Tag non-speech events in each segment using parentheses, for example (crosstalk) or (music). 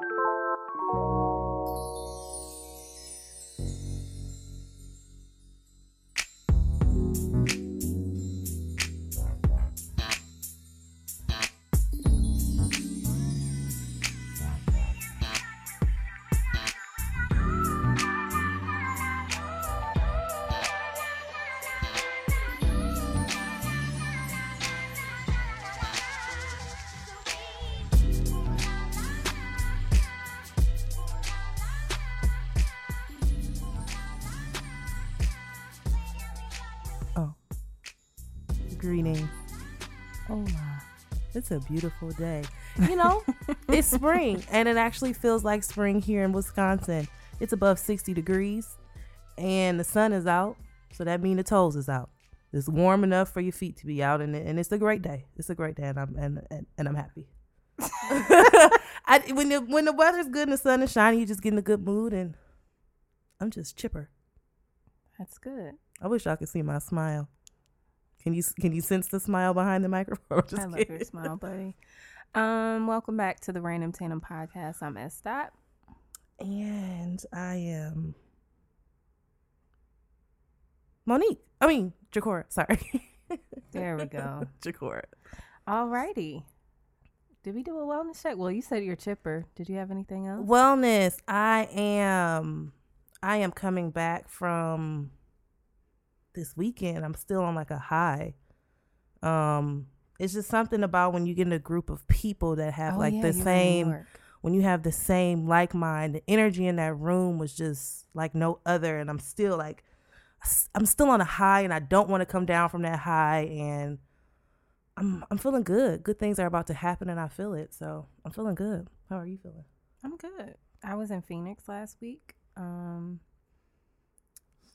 Greetings. It's a beautiful day. You know, it's (laughs) spring, and it actually feels like spring here in Wisconsin. It's above 60 degrees, and the sun is out, so that means the toes is out. It's warm enough for your feet to be out, and, and it's a great day. It's a great day, and I'm and and, and I'm happy. (laughs) (laughs) I, when the when the weather's good and the sun is shining, you just get in a good mood, and I'm just chipper. That's good. I wish y'all could see my smile. Can you can you sense the smile behind the microphone? (laughs) I love your smile, buddy. Um, welcome back to the Random Tandem Podcast. I'm S. Dot. And I am Monique. I mean Jakora. Sorry. (laughs) There we go. Jakora. Alrighty. Did we do a wellness check? Well, you said you're chipper. Did you have anything else? Wellness. I am I am coming back from this weekend. I'm still on like a high. Um it's just something about when you get in a group of people that have Oh, like yeah, the you were in New same when you have the same like mind, the energy in that room was just like no other. And I'm still like, I'm still on a high, and I don't want to come down from that high. And I'm I'm feeling good. Good things are about to happen, and I feel it. So I'm feeling good. How are you feeling? I'm good. I was in Phoenix last week. Um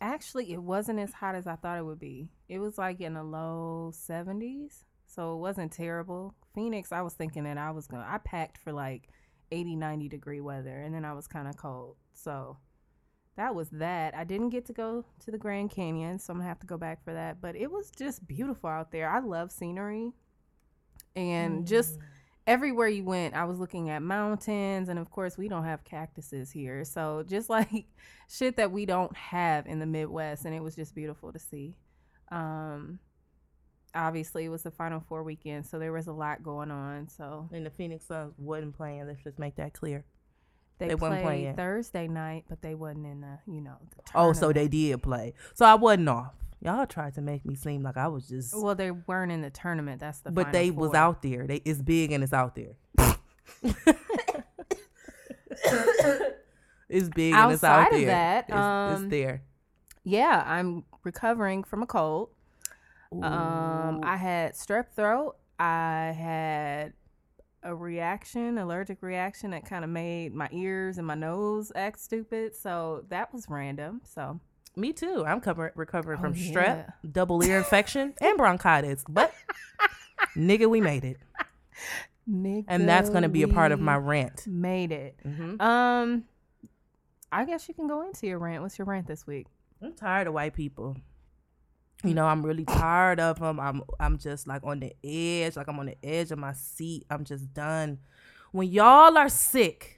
actually it wasn't as hot as I thought it would be. It was like in the low 70s. So it wasn't terrible. Phoenix, I was thinking that I was going to I packed for like 80, 90 degree weather and then I was kind of cold. So that was that. I didn't get to go to the Grand Canyon, so I'm going to have to go back for that, but it was just beautiful out there. I love scenery. And just mm. Everywhere you went, I was looking at mountains, and of course, we don't have cactuses here. So just (laughs) like shit that we don't have in the Midwest, and it was just beautiful to see. Um, obviously, it was the Final Four weekend, so there was a lot going on. So And the Phoenix Suns wasn't playing. Let's just make that clear. they, They played playing. Thursday night, but they wasn't in the you know. The Oh, so they did play. So I wasn't off. Y'all tried to make me seem like I was just. Well, they weren't in the tournament. That's the. but they was out there. They it's big and it's out there. it's big and it's out Outside of there. that, it's, um, it's there. Yeah, I'm recovering from a cold. Um, I had strep throat. I had a reaction, allergic reaction that kind of made my ears and my nose act stupid. So that was random. So Me too. I'm cover- recovering Oh, from yeah. strep, double ear infection, and bronchitis. But (laughs) nigga, we made it, Nigga, and that's gonna be a part of my rant. made it. hmm Um, I guess you can go into your rant. What's your rant this week? I'm tired of white people. You know, I'm really tired of them. I'm I'm just like on the edge, like I'm on the edge of my seat. I'm just done. When y'all are sick,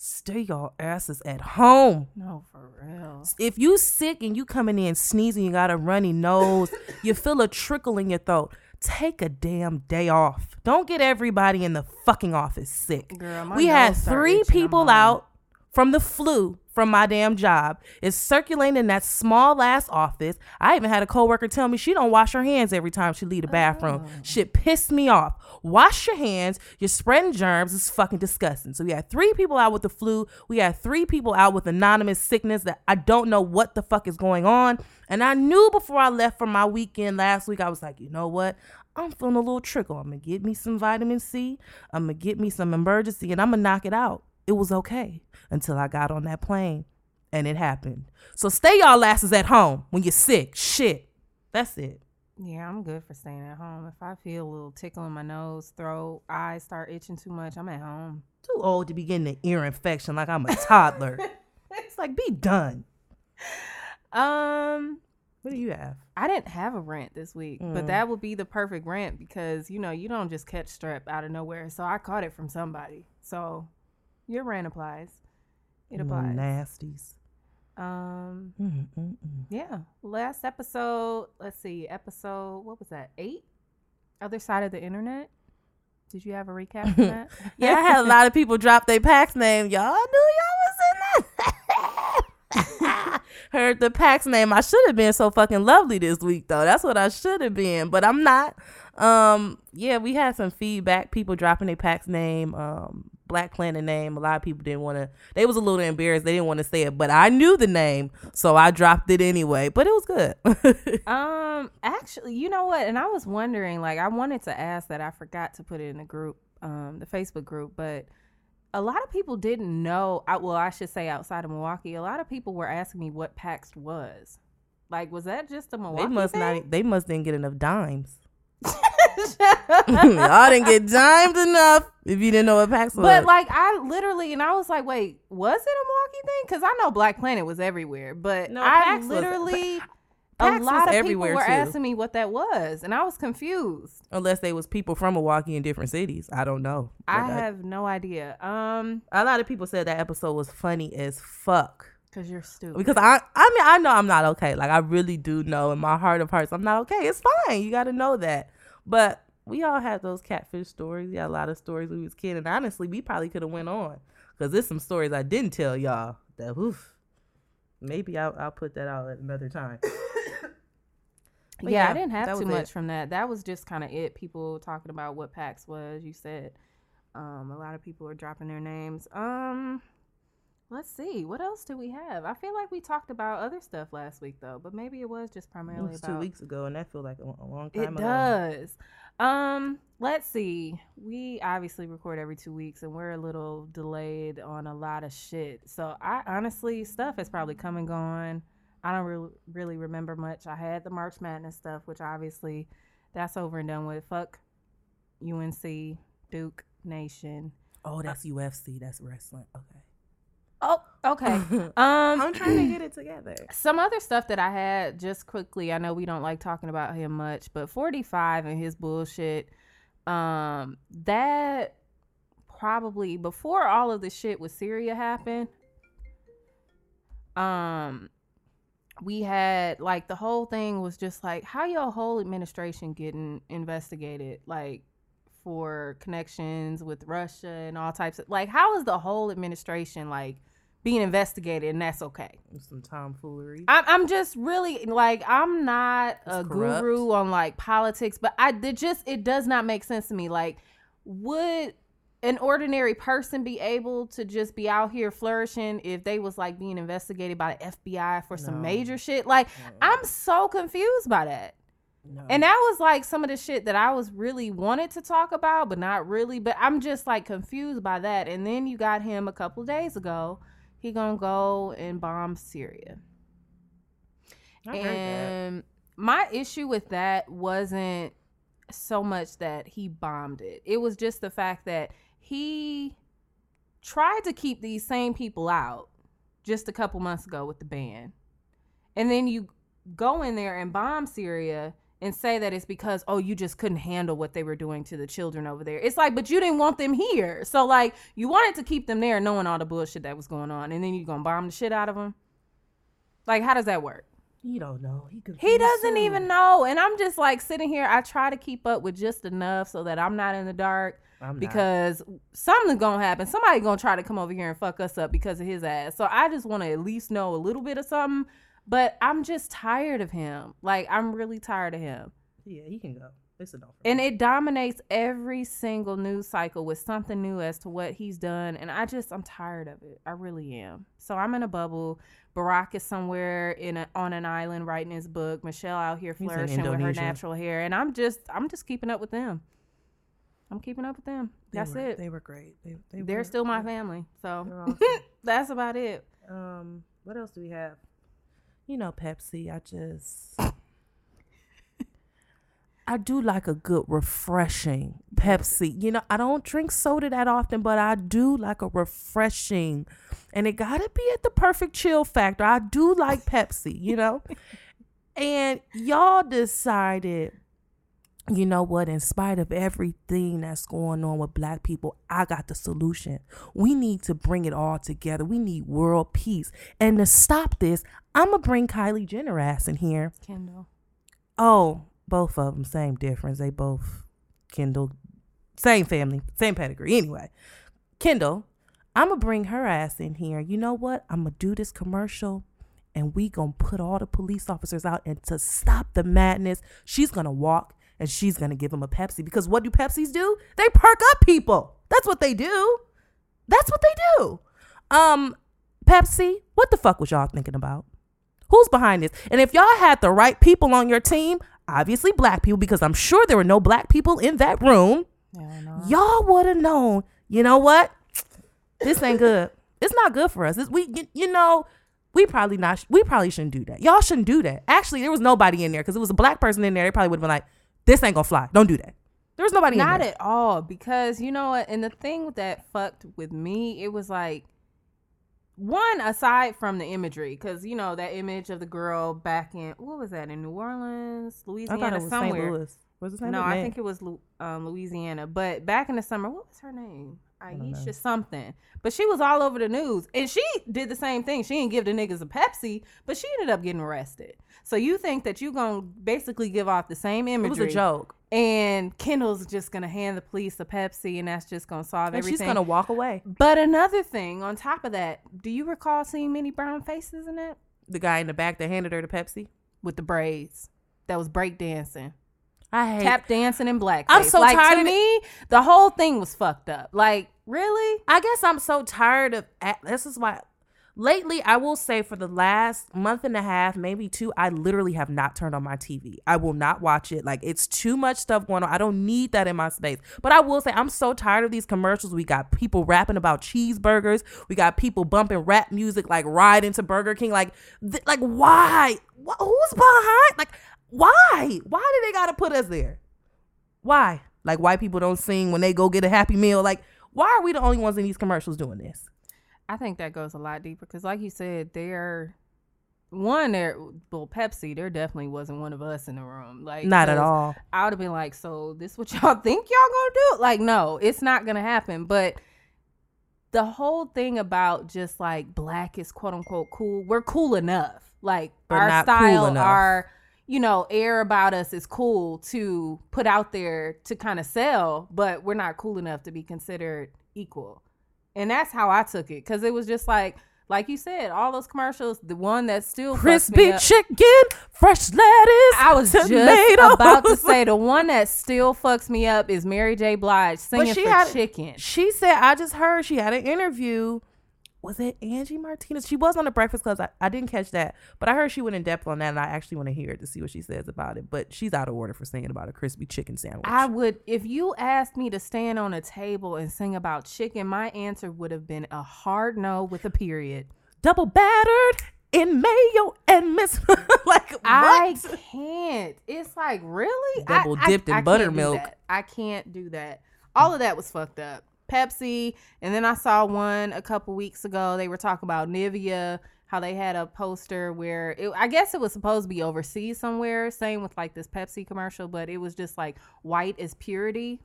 stay your asses at home. No, for real. If you sick and you coming in sneezing, you got a runny nose, (laughs) you feel a trickle in your throat, take a damn day off. Don't get everybody in the fucking office sick. Girl, my we had three people out from the flu from my damn job. is circulating in that small ass office. I even had a coworker tell me she don't wash her hands every time she leave the bathroom. Oh. Shit pissed me off. Wash your hands. You're spreading germs. It's fucking disgusting. So we had three people out with the flu. We had three people out with anonymous sickness that I don't know what the fuck is going on. And I knew before I left for my weekend last week, I was like, you know what? I'm feeling a little trickle. I'm gonna get me some vitamin C. I'm gonna get me some emergency, and I'm gonna knock it out. It was okay until I got on that plane, and it happened. So stay y'all asses at home when you're sick. Shit, that's it. Yeah, I'm good for staying at home. If I feel a little tickle in my nose, throat, eyes start itching too much, I'm at home. Too old to be getting an ear infection like I'm a toddler. (laughs) it's like be done. Um, What do you have? I didn't have a rant this week, Mm. but that would be the perfect rant because you know you don't just catch strep out of nowhere. So I caught it from somebody. So, your rant applies. It applies. Nasties. Um, Mm-mm-mm. yeah. Last episode, let's see, episode what was that? Eight. Other side of the internet. Did you have a recap for that? (laughs) Yeah, I had a lot of people drop their PAX name. Y'all knew y'all was in that. (laughs) Heard the PAX name. I should have been so fucking lovely this week though. That's what I should have been, but I'm not. Um, yeah, we had some feedback. People dropping their PAX name, um, Black Planet name. A lot of people didn't want to. They was a little embarrassed. They didn't want to say it, but I knew the name, so I dropped it anyway. But it was good. (laughs) Um, actually, you know what? And I was wondering, like, I wanted to ask that. I forgot to put it in the group, um, the Facebook group, but a lot of people didn't know. I, well, I should say outside of Milwaukee, a lot of people were asking me what PAX was. Like, was that just a Milwaukee? they must thing? not. They must didn't get enough dimes. (laughs) (laughs) Y'all didn't get dimed enough if you didn't know what PAX was. But like I literally, and I was like, wait, was it a Milwaukee thing? Because I know Black Planet was everywhere, but No, I PAX was- literally, a PAX lot of people were too. asking me what that was, and I was confused. unless they was people from Milwaukee in different cities, I don't know. I But have no idea. Um, a lot of people said that episode was funny as fuck. because you're stupid. Because I, I mean, I know I'm not okay. Like I really do know in my heart of hearts, I'm not okay. It's fine. You got to know that. But we all had those catfish stories. We had a lot of stories when we was kids, and honestly, we probably could have went on because there's some stories I didn't tell y'all. That oof. Maybe I'll, I'll put that out at another time. (coughs) Yeah, yeah, I didn't have too was it. much from that. That was just kind of it. People talking about what PAX was. You said um, a lot of people are dropping their names. Um, let's see, what else do we have? I feel like we talked about other stuff last week though, but maybe it was just It primarily was about two weeks ago, and that feels like a, a long time It ago. does. Um, let's see. We obviously record every two weeks, and we're a little delayed on a lot of shit. So I honestly, stuff has probably come and gone. I don't really really remember much. I had the March Madness stuff, which obviously that's over and done with. Fuck UNC, Duke Nation. Oh, that's UFC. That's wrestling. Okay. Oh, okay. (laughs) Um, I'm trying to get it together. some other stuff that I had just quickly. I know we don't like talking about him much, but 45 and his bullshit. Um, that probably before all of the shit with Syria happened. Um, we had like the whole thing was just like how your whole administration getting investigated, like for connections with Russia and all types of like how is the whole administration like being investigated and that's okay. Some tomfoolery. I'm, I'm just really like I'm not a corrupt. guru on like politics, but I it just it does not make sense to me. Like, would an ordinary person be able to just be out here flourishing if they was like being investigated by the FBI for some major shit? Like, I'm so confused by that. No. And that was like some of the shit that I was really wanted to talk about, but not really. But I'm just like confused by that. And then you got him a couple days ago. He gonna go and bomb Syria. I. And my issue with that wasn't so much that he bombed it. It was just the fact that he tried to keep these same people out just a couple months ago with the ban. And then you go in there and bomb Syria and say that it's because oh you just couldn't handle what they were doing to the children over there. It's like but you didn't want them here. So like you wanted to keep them there knowing all the bullshit that was going on and then you're going to bomb the shit out of them? Like how does that work? He don't know. He, He doesn't even know. And I'm just like sitting here. I try to keep up with just enough so that I'm not in the dark I'm not. because something's gonna happen. Somebody gonna try to come over here and fuck us up because of his ass. So I just want to at least know a little bit of something. But I'm just tired of him. Like I'm really tired of him. yeah, he can go. It's enough. And it dominates every single news cycle with something new as to what he's done. And I just, I'm tired of it. I really am. So I'm in a bubble. Barack is somewhere in a, on an island writing his book. Michelle out here flourishing with her natural hair. And I'm just, I'm just keeping up with them. I'm keeping up with them. They That's were- it. They were great. They, they They're were- still my family. So (laughs) awesome. that's about it. um, what else do we have? You know, Pepsi. I just. I do like a good refreshing Pepsi. You know, I don't drink soda that often, but I do like a refreshing. And it got to be at the perfect chill factor. I do like Pepsi, you know? (laughs) and y'all decided you know what? In spite of everything that's going on with black people, I got the solution. We need to bring it all together. We need world peace. And to stop this, I'm to bring Kylie Jenner ass in here. Kendall. Oh, both of them, same difference. They both Kendall, same family, same pedigree. Anyway, Kendall, I'm to bring her ass in here. You know what? I'm to do this commercial and we to put all the police officers out and to stop the madness, she's to walk and she's gonna give him a Pepsi because what do Pepsis do? They perk up people. That's what they do. That's what they do. Um, Pepsi, what the fuck was y'all thinking about? Who's behind this? And if y'all had the right people on your team, obviously black people, because I'm sure there were no black people in that room, Yeah, y'all would have known. You know what? This ain't good. It's not good for us. It's, we, you, you know, we probably not. We probably shouldn't do that. Y'all shouldn't do that. Actually, there was nobody in there because it was a black person in there. They probably would have been like, "This ain't gonna fly. Don't do that." There was nobody. Not in there. at all, because you know what? And the thing that fucked with me, it was like one aside from the imagery, because you know that image of the girl back in what was that in New Orleans, I Louisiana, thought it was St. somewhere. Louis. Was it St. No? I think it was um, Louisiana. But back in the summer, what was her name? Aisha something. But she was all over the news. And she did the same thing. She didn't give the niggas a Pepsi, but she ended up getting arrested. So you think that you're going to basically give off the same imagery. it was a joke, And Kendall's just to hand the police a Pepsi and that's just to solve and everything. she's gonna walk away. But another thing on top of that, do you recall seeing many brown faces in that? The guy in the back that handed her the Pepsi. With the braids. That was breakdancing. I hate. tap dancing in black. I'm so like, tired To of it. me, the whole thing was fucked up. Like, really? I guess I'm so tired of. This is why. Lately, I will say for the last month and a half, maybe two, I literally have not turned on my TV. I will not watch it. Like it's too much stuff going on. I don't need that in my space. But I will say I'm so tired of these commercials. We got people rapping about cheeseburgers. We got people bumping rap music like ride into Burger King. Like, th- like why? Wh- who's behind? Like, why? Why do they gotta put us there? Why? Like white people don't sing when they go get a happy meal. Like, why are we the only ones in these commercials doing this? I think that goes a lot deeper because, like you said, they're one. They're well, Pepsi. There definitely wasn't one of us in the room. Like, Not at all. I would have been like, "So this what (laughs) y'all think y'all gonna do?" Like, no, it's not gonna happen. But the whole thing about just like black is quote unquote cool. We're cool enough. Like But our cool style, enough. our you know air about us is cool to put out there to kind of sell, but we're not cool enough to be considered equal. And that's how I took it because it was just like. Like you said, all those commercials, the one that still fucks me Crispy chicken, fresh lettuce. I was just about to say the (laughs) one that still fucks me up is Mary J. Blige singing she for had- chicken. She said, I just heard she had an interview. Was it Angie Martinez? She was on the Breakfast Club. I, I didn't catch that, but I heard she went in depth on that, and I actually want to hear it to see what she says about it. But she's out of order for singing about a crispy chicken sandwich. I would, if you asked me to stand on a table and sing about chicken, my answer would have been a hard no with a period. Double battered in mayo and miss. (laughs) like I what? can't. It's like really Double I- I- dipped in I can't buttermilk. I can't do that. All of that was fucked up. Pepsi, and then I saw one a couple weeks ago. They were talking about Nivea, how they had a poster where it, I guess it was supposed to be overseas somewhere. Same with like this Pepsi commercial, but it was just like white is purity.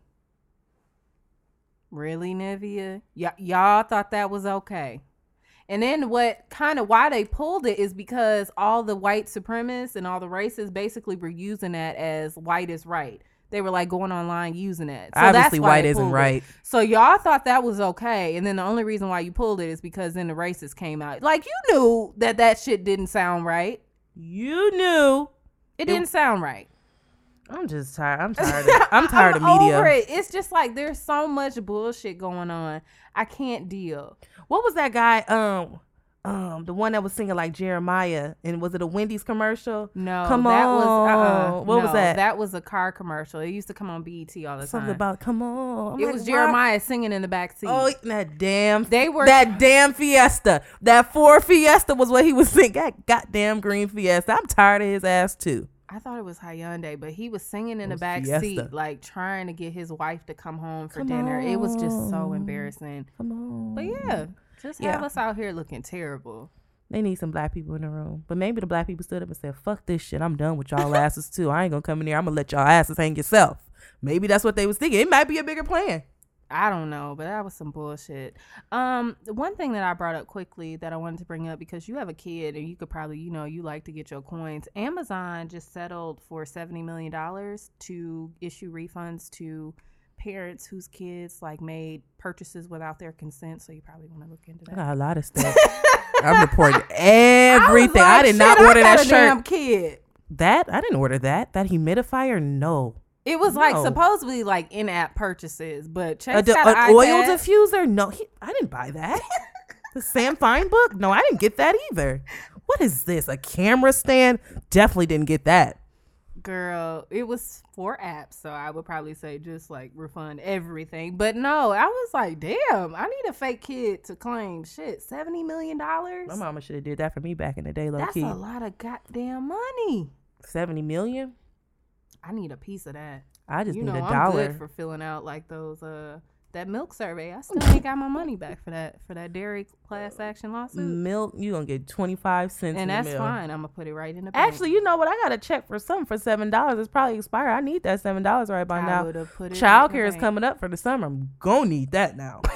Really, Nivea? Y- y'all thought that was okay. And then what kind of why they pulled it is because all the white supremacists and all the racists basically were using that as white is right. They were like going online using it. So Obviously, white isn't it. right. So y'all thought that was okay, and then the only reason why you pulled it is because then the racists came out. Like you knew that that shit didn't sound right. You knew. It didn't sound right. I'm just tired. I'm tired. Of, I'm tired of (laughs) media. Over it. It's just like there's so much bullshit going on. I can't deal. What was that guy? Um, um, the one that was singing like Jeremiah, and was it a Wendy's commercial? No, Come that was uh-uh. on. What was that? That was a car commercial. It used to come on BET all the Something time. Something about come on. I'm it like, was Jeremiah singing in the back seat. Oh, that damn. They were- that damn Fiesta. That Ford Fiesta was what he was singing. That goddamn green Fiesta. I'm tired of his ass too. I thought it was Hyundai, but he was singing in the was back Fiesta. seat, like trying to get his wife to come home for Come dinner. It was just so embarrassing. Come on. But yeah, just Yeah. have us out here looking terrible. They need some black people in the room. But maybe the black people stood up and said, fuck this shit. I'm done with y'all asses too. I ain't gonna come in here. I'm gonna let y'all asses hang yourself. Maybe that's what they was thinking. It might be a bigger plan. I don't know, but that was some bullshit. Um, one thing that I brought up quickly that I wanted to bring up because you have a kid and you could probably, you know, you like to get your coins. Amazon just settled for seventy million dollars to issue refunds to parents whose kids like made purchases without their consent. So you probably want to look into I that. got a lot of stuff. I'm reporting (laughs) everything. I, like, did not "Shit, I order that a damn kid. That I didn't order that. That humidifier, no. It was like supposedly like in-app purchases, but Chase A, d- got an an oil diffuser, no. He, I didn't buy that. (laughs) the Sam Fine book, no. I didn't get that either. What is this? A camera stand? Definitely didn't get that. Girl, it was for apps, so I would probably say just like refund everything. But no, I was like, damn, I need a fake kid to claim shit. Seventy million dollars? My mama should have did that for me back in the day, low That's key. a lot of goddamn money. Seventy million. I need a piece of that. I just you need know, a I'm dollar. good for filling out like those uh that milk survey. I still ain't (laughs) got my money back for that for that dairy class action lawsuit. Milk, you gonna get twenty five cents. and that's fine. I'm gonna put it right in the bank. Actually, you know what? I got a check for something for seven dollars. It's probably expired. I need that seven dollars right by I now. would've put it Child care is coming up for the summer. I'm gonna need that now. (laughs)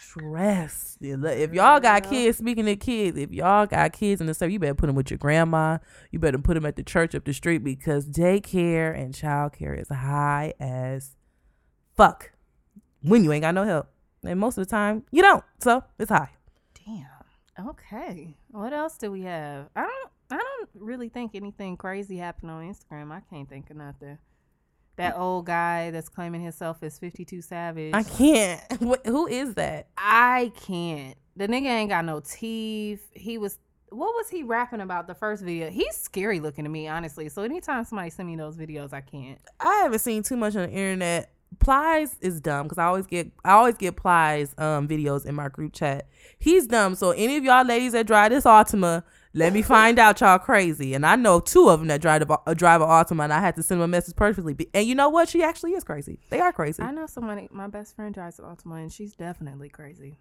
Stress. If y'all got kids, speaking of kids, if y'all got kids in the stuff, you better put them with your grandma. You better put them at the church up the street because daycare and child care is high as fuck when you ain't got no help. And most of the time, you don't. So it's high. Damn. Okay. What else do we have? I don't. I don't really think anything crazy happened on Instagram. I can't think of nothing. That old guy that's claiming himself as 52 Savage. I can't. (laughs) What, who is that? I can't. The nigga ain't got no teeth. He was. What was he rapping about the first video? He's scary looking to me, honestly. So anytime somebody send me those videos, I can't. I haven't seen too much on the internet. Plies is dumb because I always get I always get Plies um videos in my group chat. He's dumb. So any of y'all ladies that drive this Altima, let me find out y'all crazy. And I know two of them that drive a, uh, drive an Altima, and I had to send them a message perfectly. And you know what? She actually is crazy. They are crazy. I know somebody. My best friend drives an Altima, and she's definitely crazy.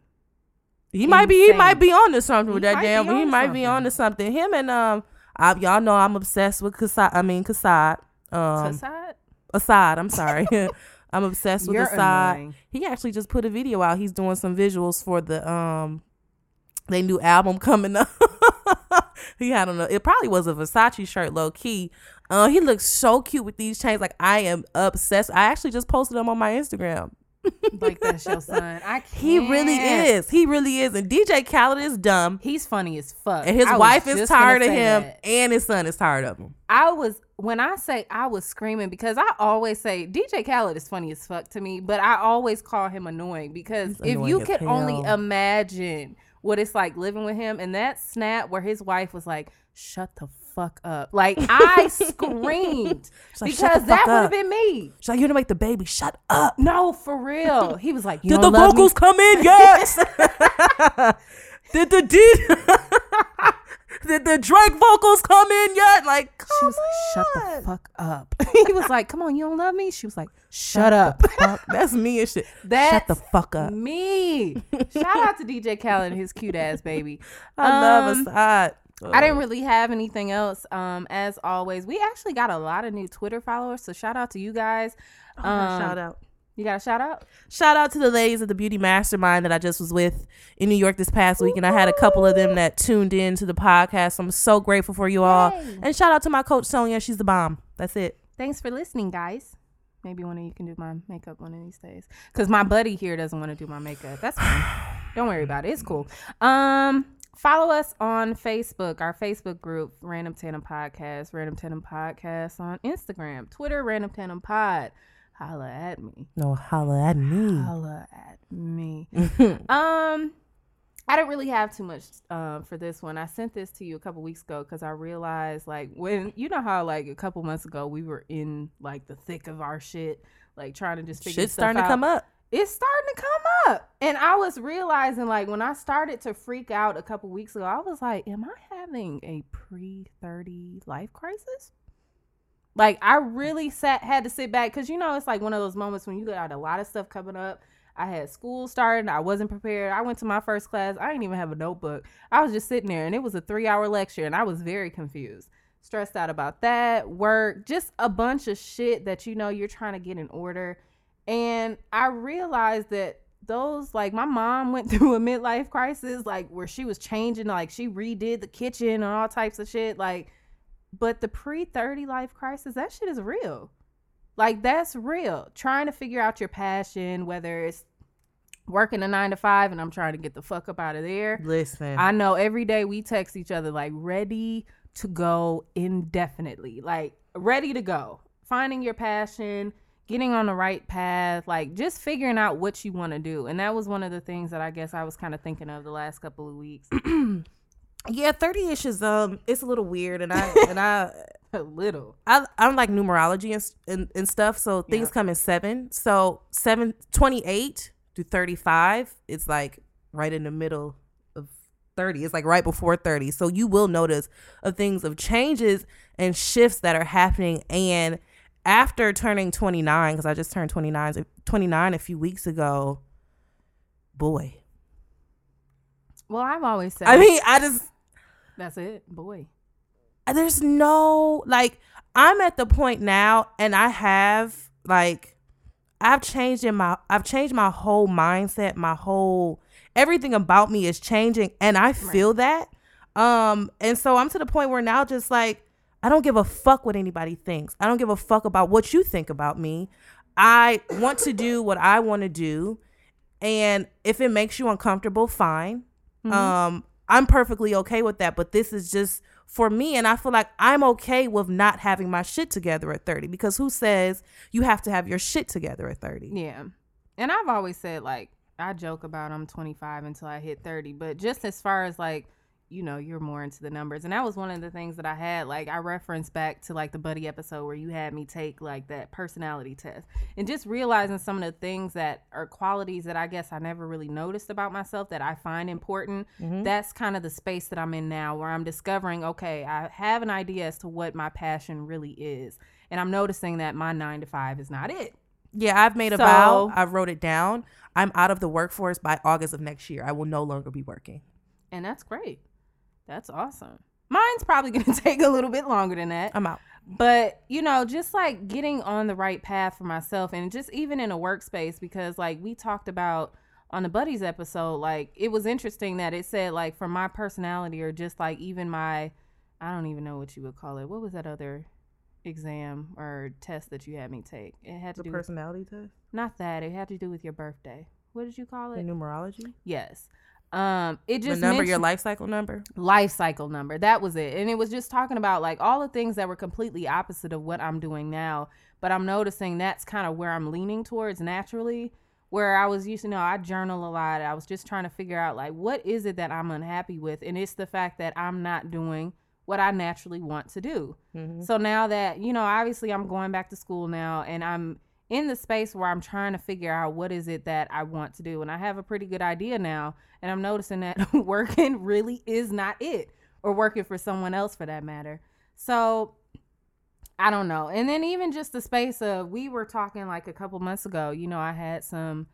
He might be he might be on to something with that damn. He might be something. on to something. Him and um, I, y'all know I'm obsessed with Kassad. I mean Kassad. Um, Tassad? Asahd. I'm sorry. (laughs) (laughs) I'm obsessed with You're Asahd. annoying. He actually just put a video out. He's doing some visuals for the um they new album coming up. (laughs) he had on a it probably was a Versace shirt, low key. Uh, he looks so cute with these chains. Like I am obsessed. I actually just posted them on my Instagram. Like that's your son. I can't. He really is. He really is. And DJ Khaled is dumb. He's funny as fuck. And his I wife is tired of him, that. and his son is tired of him. I was when I say I was screaming because I always say DJ Khaled is funny as fuck to me, but I always call him annoying because He's if annoying you could only imagine what it's like living with him and that snap where his wife was like, "Shut the fuck up!" Like I screamed (laughs) like, because that would have been me. She's like, "You're gonna make the baby shut up." No, for real. He was like, you Did the love me? vocals come in (laughs) yet? (laughs) did the did did the Drake vocals come in yet? Like, She was like, "Shut the fuck up." he was like, "Come on, you don't love me." She was like, "Shut up." Fuck, That's me and shit. That's Shut the fuck up. me. Shout out to DJ Khaled and his cute ass baby. I love um, Um, I didn't really have anything else. Um, as always, we actually got a lot of new Twitter followers, so shout out to you guys. Oh, Um, shout out. You got a shout out? Shout out to the ladies of the Beauty Mastermind that I just was with in New York this past week, and I had a couple of them that tuned in to the podcast. I'm so grateful for you all. Yay. And shout out to my coach Sonia. She's the bomb. That's it. Thanks for listening, guys. Maybe one of you can do my makeup one of these days. Cause my buddy here doesn't want to do my makeup. That's fine. Don't worry about it. It's cool. Um, follow us on Facebook, our Facebook group, Random Tandem Podcast, Random Tandem Podcast on Instagram, Twitter, Random Tandem Pod. Holla at me. No, holla at me. Holla at me. (laughs) um, I don't really have too much um for this one. I sent this to you a couple weeks ago because I realized like when you know how like a couple months ago we were in like the thick of our shit, like trying to just figure Shit's starting to come up. It's starting to come up, and I was realizing like when I started to freak out a couple weeks ago, I was like, "Am I having a pre thirty life crisis?" Like I really sat had to sit back because you know it's like one of those moments when you got a lot of stuff coming up. I had school starting. I wasn't prepared. I went to my first class. I didn't even have a notebook. I was just sitting there and it was a three hour lecture and I was very confused. Stressed out about that, work, just a bunch of shit that you know you're trying to get in order. And I realized that those like my mom went (laughs) through a midlife crisis like where she was changing like she redid the kitchen and all types of shit like but the pre-30 life crisis that shit is real. Like that's real. Trying to figure out your passion whether it's working a nine to five and i'm trying to get the fuck up out of there. Listen, i know every day we text each other like ready to go indefinitely like ready to go. Finding your passion getting on the right path, like just figuring out what you want to do. And that was one of the things that I guess I was kind of thinking of the last couple of weeks. (clears throat) yeah, thirty ish is um, it's a little weird, and I (laughs) and I. a little. I I'm like numerology and, and, and stuff, so things Yeah. come in seven. So seven, 28 to 35 it's like right in the middle of 30. It's like right before 30. So you will notice of things of changes and shifts that are happening. And after turning 29, because I just turned 29, 29 a few weeks ago, boy. Well, I've always said I mean, I just that's it, boy. there's no like I'm at the point now and I have like I've changed in my I've changed my whole mindset, my whole everything about me is changing and I feel that. Um and so I'm to the point where now just like I don't give a fuck what anybody thinks. I don't give a fuck about what you think about me. I want to do what I want to do and if it makes you uncomfortable, fine. Um, I'm perfectly okay with that. But this is just for me, and I feel like I'm okay with not having my shit together at 30 because who says you have to have your shit together at 30? Yeah. And I've always said like I joke about I'm 25 until I hit 30, but just as far as like you know, you're more into the numbers. And that was one of the things that I had. Like, I referenced back to like the buddy episode where you had me take like that personality test and just realizing some of the things that are qualities that I guess I never really noticed about myself that I find important. Mm-hmm. That's kind of the space that I'm in now where I'm discovering, okay, I have an idea as to what my passion really is. And I'm noticing that my nine to five is not it. Yeah, I've made a So- vow. I wrote it down. I'm out of the workforce by August of next year. I will no longer be working. And that's great. That's awesome. Mine's probably (laughs) going to take a little bit longer than that. I'm out. But, you know, just like getting on the right path for myself and just even in a workspace, because like we talked about on the Buddies episode, like it was interesting that it said, like, for my personality or just like even my, I don't even know what you would call it. What was that other exam or test that you had me take? It had to The do with, personality test, not that, it had to do with your birthday. What did you call the it? numerology, Yes. Um, it the just number, your life cycle number. life cycle number. That was it. And it was just talking about like all the things that were completely opposite of what I'm doing now. But I'm noticing that's kind of where I'm leaning towards naturally. Where I was used to know I journal a lot. I was just trying to figure out like what is it that I'm unhappy with? And it's the fact that I'm not doing what I naturally want to do. So now that, you know, obviously I'm going back to school now and I'm in the space where I'm trying to figure out what is it that I want to do. And I have a pretty good idea now. And I'm noticing that (laughs) working really is not it, or working for someone else for that matter. So I don't know. And then even just the space of we were talking like a couple months ago, you know, I had some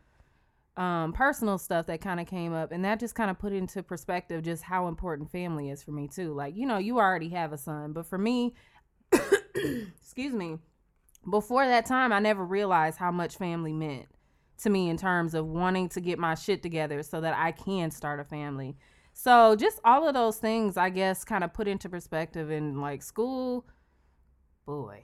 um personal stuff that kind of came up and that just kind of put into perspective just how important family is for me too. Like, you know, you already have a son, but for me, (coughs) excuse me, before that time I never realized how much family meant to me in terms of wanting to get my shit together so that I can start a family. So just all of those things I guess kind of put into perspective in like school. Boy,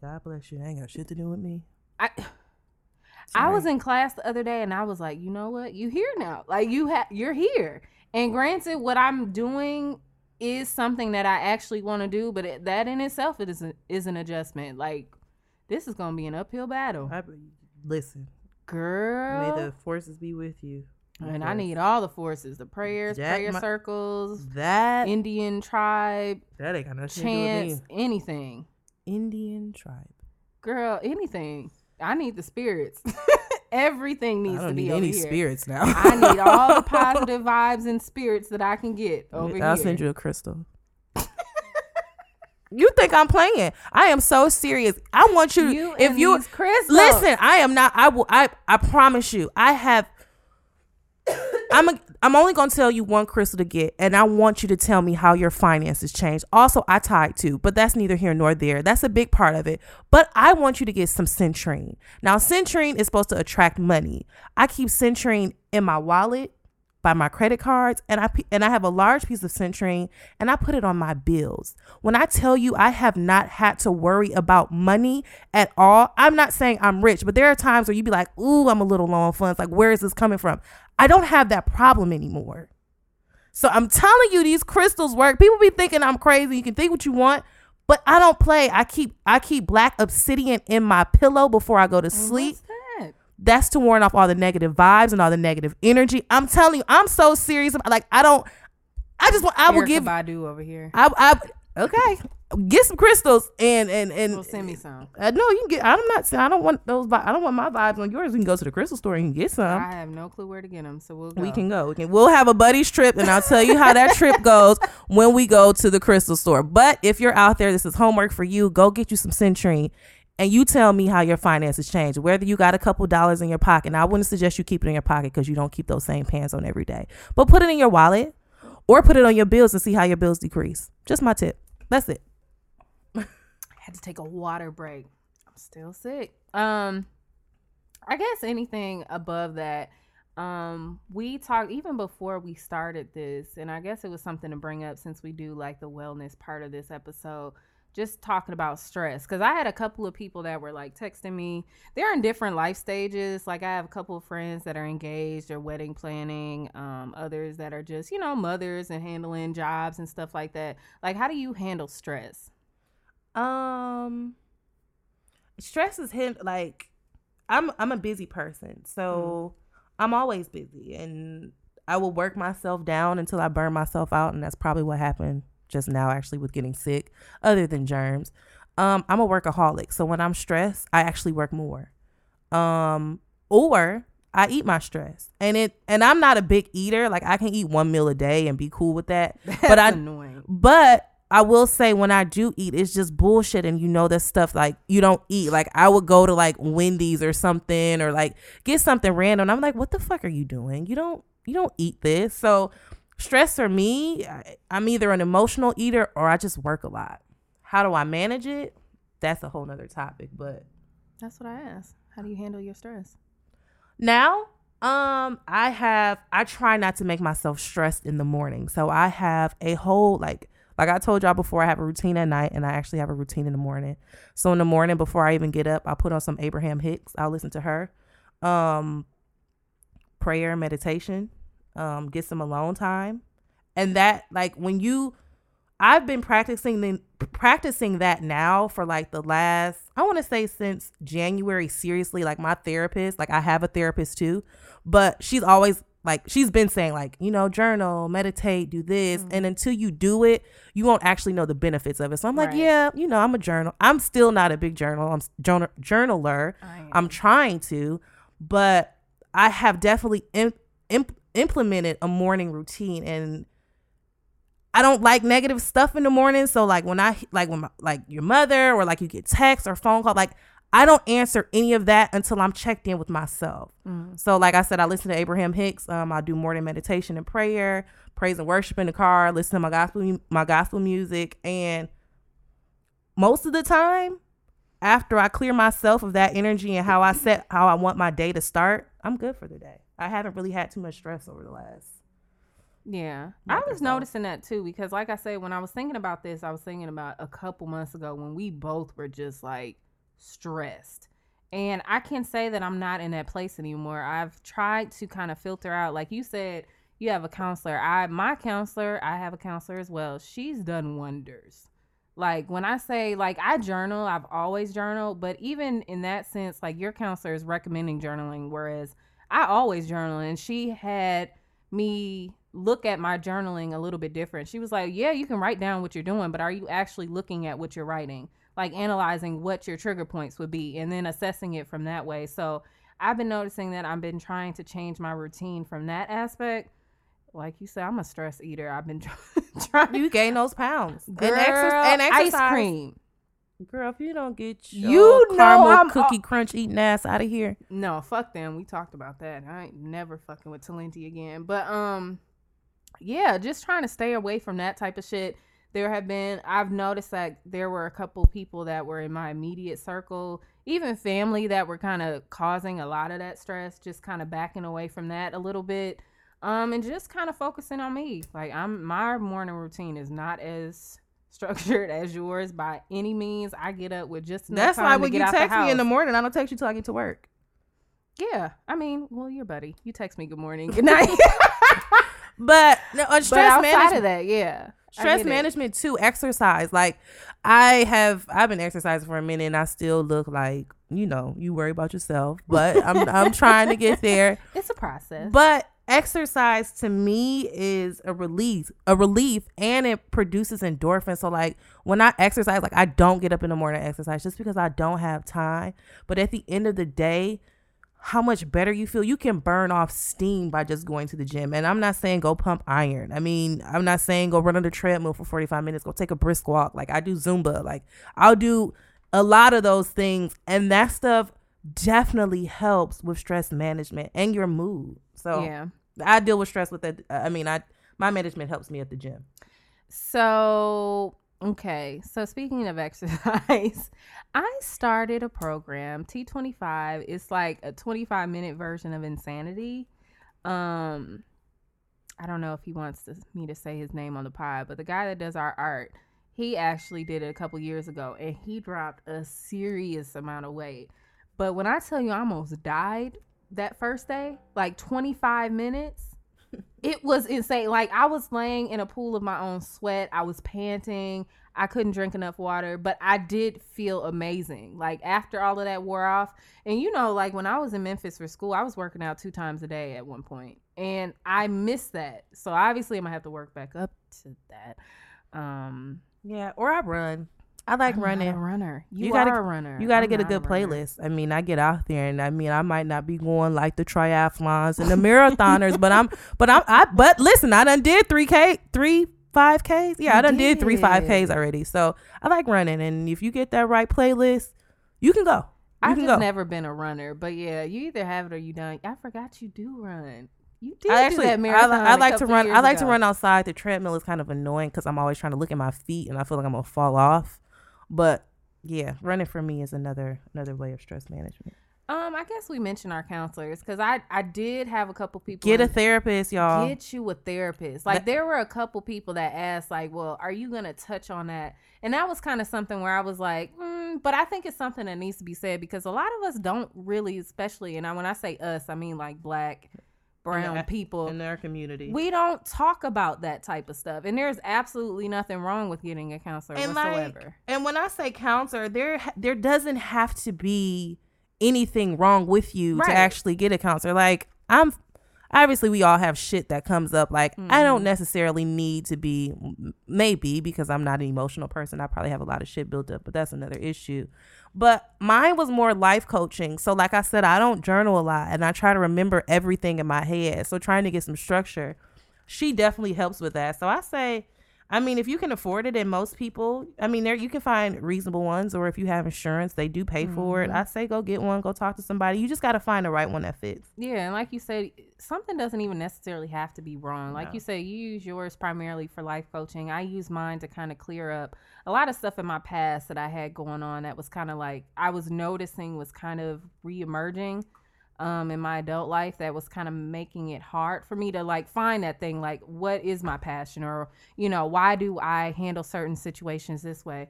God bless you. That ain't got shit to do with me. I (sighs) I was in class the other day and I was like, you know what? You here now. Like you have you're here. And granted what I'm doing is something that I actually want to do, but it, that in itself it is a, is an adjustment. Like this is going to be an uphill battle. I, listen, Girl. may the forces be with you. and I need all the forces, the prayers, Jack prayer my- circles, that. Indian tribe, that ain't got nothing to do with me. anything. Indian tribe. Girl, anything. I need the spirits. (laughs) Everything needs to be need any here. spirits now. I need all the (laughs) positive vibes and spirits that I can get over here. I'll send you a crystal. You think I'm playing? I am so serious. I want you. You if you listen, I am not. I will. I I promise you. I have. I'm a, I'm only gonna tell you one crystal to get, and I want you to tell me how your finances changed. Also, I tied too, but that's neither here nor there. That's a big part of it. But I want you to get some citrine. Now, citrine is supposed to attract money. I keep citrine in my wallet by my credit cards and I and I have a large piece of citrine and I put it on my bills. When I tell you I have not had to worry about money at all, I'm not saying I'm rich, but there are times where you'd be like, "Ooh, I'm a little low on funds. Like, where is this coming from?" I don't have that problem anymore. So I'm telling you, these crystals work. People be thinking I'm crazy. You can think what you want, but I don't play. I keep I keep black obsidian in my pillow before I go to oh, sleep. That's to warn off all the negative vibes and all the negative energy. I'm telling you, I'm so serious. About, like I don't. I just want. I will Erykah give. Badu over here. I, I okay. Get some crystals and and and. Well, send me some. Uh, no, you can get. I'm not saying I don't want those. I don't want my vibes on yours. We can go to the crystal store and get some. I have no clue where to get them, so we'll go. We can go. We can. We'll have a buddies trip, and I'll tell you how that trip goes when we go to the crystal store. But if you're out there, this is homework for you. Go get you some citrine, and you tell me how your finances change. Whether you got a couple dollars in your pocket, and I wouldn't suggest you keep it in your pocket because you don't keep those same pants on every day. But put it in your wallet, or put it on your bills and see how your bills decrease. Just my tip. That's it. I (laughs) had to take a water break. I'm still sick. Um, I guess anything above that. Um, we talked even before we started this, and I guess it was something to bring up since we do like the wellness part of this episode. Just talking about stress, because I had a couple of people that were like texting me. They're in different life stages. Like I have a couple of friends that are engaged or wedding planning. Um, others that are just you know mothers and handling jobs and stuff like that. Like, how do you handle stress? Um, stress is him like I'm I'm a busy person, so I'm always busy, and I will work myself down until I burn myself out, and that's probably what happened just now, actually, with getting sick. Other than germs, um, I'm a workaholic, so when I'm stressed, I actually work more, um, or I eat my stress, and it and I'm not a big eater. Like I can eat one meal a day and be cool with that, That's (laughs) but I annoying. but I will say when I do eat, it's just bullshit, and you know that stuff like you don't eat. Like I would go to like Wendy's or something, or like get something random. And I'm like, what the fuck are you doing? You don't you don't eat this. So stress for me, I'm either an emotional eater or I just work a lot. How do I manage it? That's a whole nother topic. But That's what I asked. How do you handle your stress? now um i have i try not to make myself stressed in the morning so i have a whole like like i told y'all before i have a routine at night and i actually have a routine in the morning so in the morning before i even get up i put on some abraham hicks i'll listen to her um prayer meditation um get some alone time and that like when you I've been practicing the, practicing that now for like the last I want to say since January seriously like my therapist like I have a therapist too but she's always like she's been saying like you know journal meditate do this Mm-hmm. and until you do it you won't actually know the benefits of it so I'm like Right. yeah you know I'm a journal I'm still not a big journal I'm journal, journaler I'm trying to, but I have definitely imp- imp- implemented a morning routine and I don't like negative stuff in the morning. So like when I like when my, like your mother or like you get text or phone call, like I don't answer any of that until I'm checked in with myself. Mm-hmm. So like I said, I listen to Abraham Hicks. Um, I do morning meditation and prayer, praise and worship in the car. Listen to my gospel my gospel music, and most of the time, after I clear myself of that energy and how I set how I want my day to start, I'm good for the day. I haven't really had too much stress over the last. Yeah, I was noticing that too because, like I said, when I was thinking about this, I was thinking about a couple months ago when we both were just like stressed. And I can say that I'm not in that place anymore. I've tried to kind of filter out, like you said, you have a counselor. I, my counselor, I have a counselor as well. She's done wonders. Like when I say, like I journal, I've always journaled, but even in that sense, like your counselor is recommending journaling, whereas I always journal, and she had me look at my journaling a little bit different. She was like, "Yeah, you can write down what you're doing, but are you actually looking at what you're writing? Like analyzing what your trigger points would be and then assessing it from that way." So, I've been noticing that I've been trying to change my routine from that aspect. like you said, I'm a stress eater. I've been (laughs) trying. You gain those pounds. Girl, and, exer- and exercise. ice cream. Girl, if you don't get your You caramel I'm- cookie crunch eating ass out of here. No, fuck them. We talked about that. I ain't never fucking with Talenti again. But um, yeah, just trying to stay away from that type of shit. There have been I've noticed that there were a couple people that were in my immediate circle, even family that were kind of causing a lot of that stress, just kind of backing away from that a little bit. Um, and just kind of focusing on me. Like I'm my morning routine is not as structured (laughs) as yours by any means. I get up with just enough That's time why to when get you text me in the morning, I don't text you till I get to work. Yeah, I mean, well, your buddy. You text me good morning, good (laughs) night. (laughs) But no, uh, but stress outside management. of that, yeah, stress it. management too exercise like i have i've been exercising for a minute and i still look like you know you worry about yourself but i'm i'm trying to get there It's a process. but exercise to me is a relief a relief and it produces endorphins. So like when i exercise like i don't get up in the morning exercise just because i don't have time. But at the end of the day how much better you feel? You can burn off steam by just going to the gym. And i'm not saying go pump iron. I mean i'm not saying go run on the treadmill for 45 minutes go take a brisk walk. Like i do zumba. Like i'll do a lot of those things. And that stuff definitely helps with stress management and your mood so yeah. I deal with stress with that. I mean, I my management helps me at the gym. So okay. So speaking of (laughs) exercise, I started a program T25. It's like a 25 minute version of Insanity. Um, I don't know if he wants to, me to say his name on the pod, but the guy that does our art, he actually did it a couple years ago, and he dropped a serious amount of weight. But when I tell you, I almost died that first day, like 25 minutes. It was insane. Like I was laying in a pool of my own sweat. I was panting. I couldn't drink enough water, but I did feel amazing. Like after all of that wore off, and you know, like when I was in Memphis for school, I was working out two times a day at one point, and I missed that. So obviously, I'm gonna have to work back up to that. Um, Yeah, or I run. I like I'm running. a runner. You, You gotta- are a runner. You got to get a good runner. playlist. I mean, I get out there, and I mean, I might not be going like the triathlons and the marathoners, but I'm, (laughs) but I'm, I, but listen, I done did three k, three five ks. Yeah, You I done did three five ks already. So I like running, and if you get that right playlist, you can go. You I've can just go. never been a runner, but yeah, you either have it or you don't. I forgot you do run. You did I do actually, that I, marathon. I a like to run. I like to run outside. The treadmill is kind of annoying because I'm always trying to look at my feet, and I feel like I'm gonna fall off. But yeah, running for me is another another way of stress management. Um, I guess we mentioned our counselors because I I did have a couple people Get a therapist, y'all. Get you a therapist. Like That- there were a couple people that asked, like, "Well, are you gonna touch on that?" And that was kind of something where I was like, mm, "But I think it's something that needs to be said because a lot of us don't really, especially, and I, when I say us, I mean like black, brown a- people. in their community. we don't talk about that type of stuff, and there's absolutely nothing wrong with getting a counselor and like, whatsoever. and when I say counselor, there there doesn't have to be anything wrong with you Right. to actually get a counselor. Like I'm obviously we all have shit that comes up. Like I don't Mhm. necessarily need to be maybe because I'm not an emotional person. I probably have a lot of shit built up, but that's another issue. But mine was more life coaching. So like I said, I don't journal a lot and I try to remember everything in my head. So trying to get some structure, she definitely helps with that. So I say I mean, if you can afford it, and most people, I mean, there you can find reasonable ones, or if you have insurance, they do pay for it. Mhm. I say go get one, go talk to somebody. You just got to find the right one that fits. Yeah, and like you said, something doesn't even necessarily have to be wrong. Like No. you said, you use yours primarily for life coaching. I use mine to kind of clear up a lot of stuff in my past that I had going on that was kind of like I was noticing was kind of reemerging um in my adult life that was kind of making it hard for me to like find that thing like what is my passion or you know why do I handle certain situations this way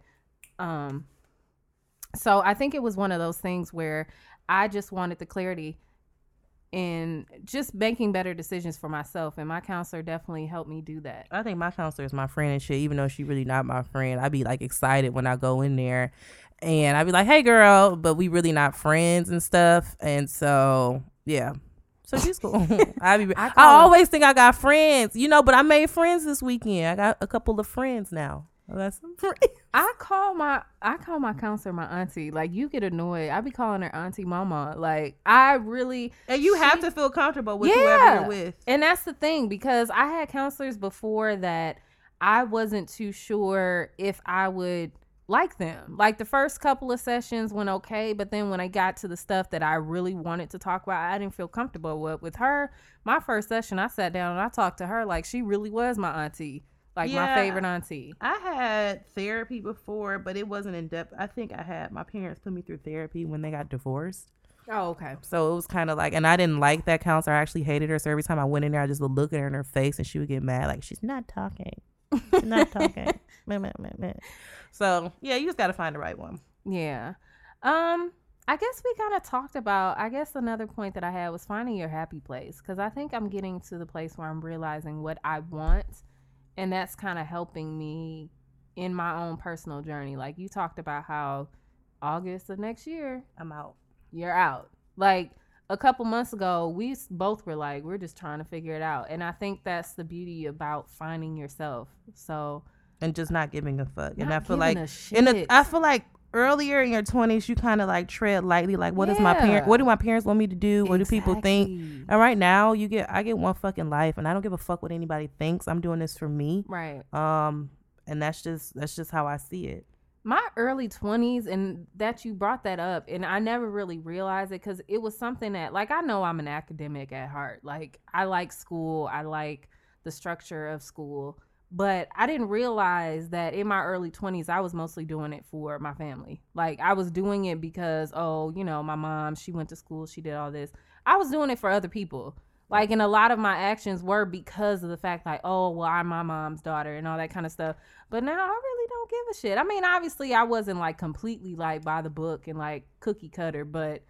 um so I think it was one of those things where I just wanted the clarity in just making better decisions for myself. And my counselor definitely helped me do that. I think my counselor is my friend and shit, even though she really not my friend. i'd be like excited when I go in there, and I'd be like, "Hey, girl," but we really not friends and stuff. And so, yeah. So she's cool. (laughs) (laughs) I be. I I, always think I got friends, you know, but I made friends this weekend. I got a couple of friends now. I got some (laughs) friends. I call my I call my counselor my auntie. Like you get annoyed. I be calling her auntie mama. Like I really And you have to feel comfortable with Yeah. whoever you're with. And that's the thing because I had counselors before that I wasn't too sure if I would like them. Like the first couple of sessions went okay, but then when I got to the stuff that I really wanted to talk about, I didn't feel comfortable with with her. My first session, I sat down and I talked to her like she really was my auntie, like my favorite auntie. I had therapy before, but it wasn't in depth. I think I had my parents put me through therapy when they got divorced. Oh, okay. So it was kind of like, and I didn't like that counselor. I actually hated her. So every time I went in there, I just would look at her in her face and she would get mad. Like, she's not talking. She's (laughs) not talking. (laughs) So yeah, you just got to find the right one. Yeah. Um, I guess we kind of talked about, I guess another point that I had was finding your happy place. Cause I think I'm getting to the place where I'm realizing what I want. And that's kind of helping me in my own personal journey. Like you talked about how August of next year, I'm out. you're out. Like a couple months ago, we both were like, we're just trying to figure it out. And I think that's the beauty about finding yourself. So, And just not giving a fuck. and I feel like, a in. I feel like earlier in your 20s, you kind of like tread lightly. Like, what is my parent? What do my parents want me to do? What do people think? And right now, you get I get one fucking life, and I don't give a fuck what anybody thinks. I'm doing this for me. Right. Um, and that's just that's just how I see it. My early 20s and that you brought that up and i never really realized it because it was something that like i know i'm an academic at heart. Like i like school i like the structure of school but i didn't realize that in my early 20s i was mostly doing it for my family. Like i was doing it because oh you know my mom she went to school she did all this. I was doing it for other people like and a lot of my actions were because of the fact like oh well i'm my mom's daughter and all that kind of stuff but now I really don't give a shit. I mean, obviously, I wasn't like completely like by the book and like cookie cutter, but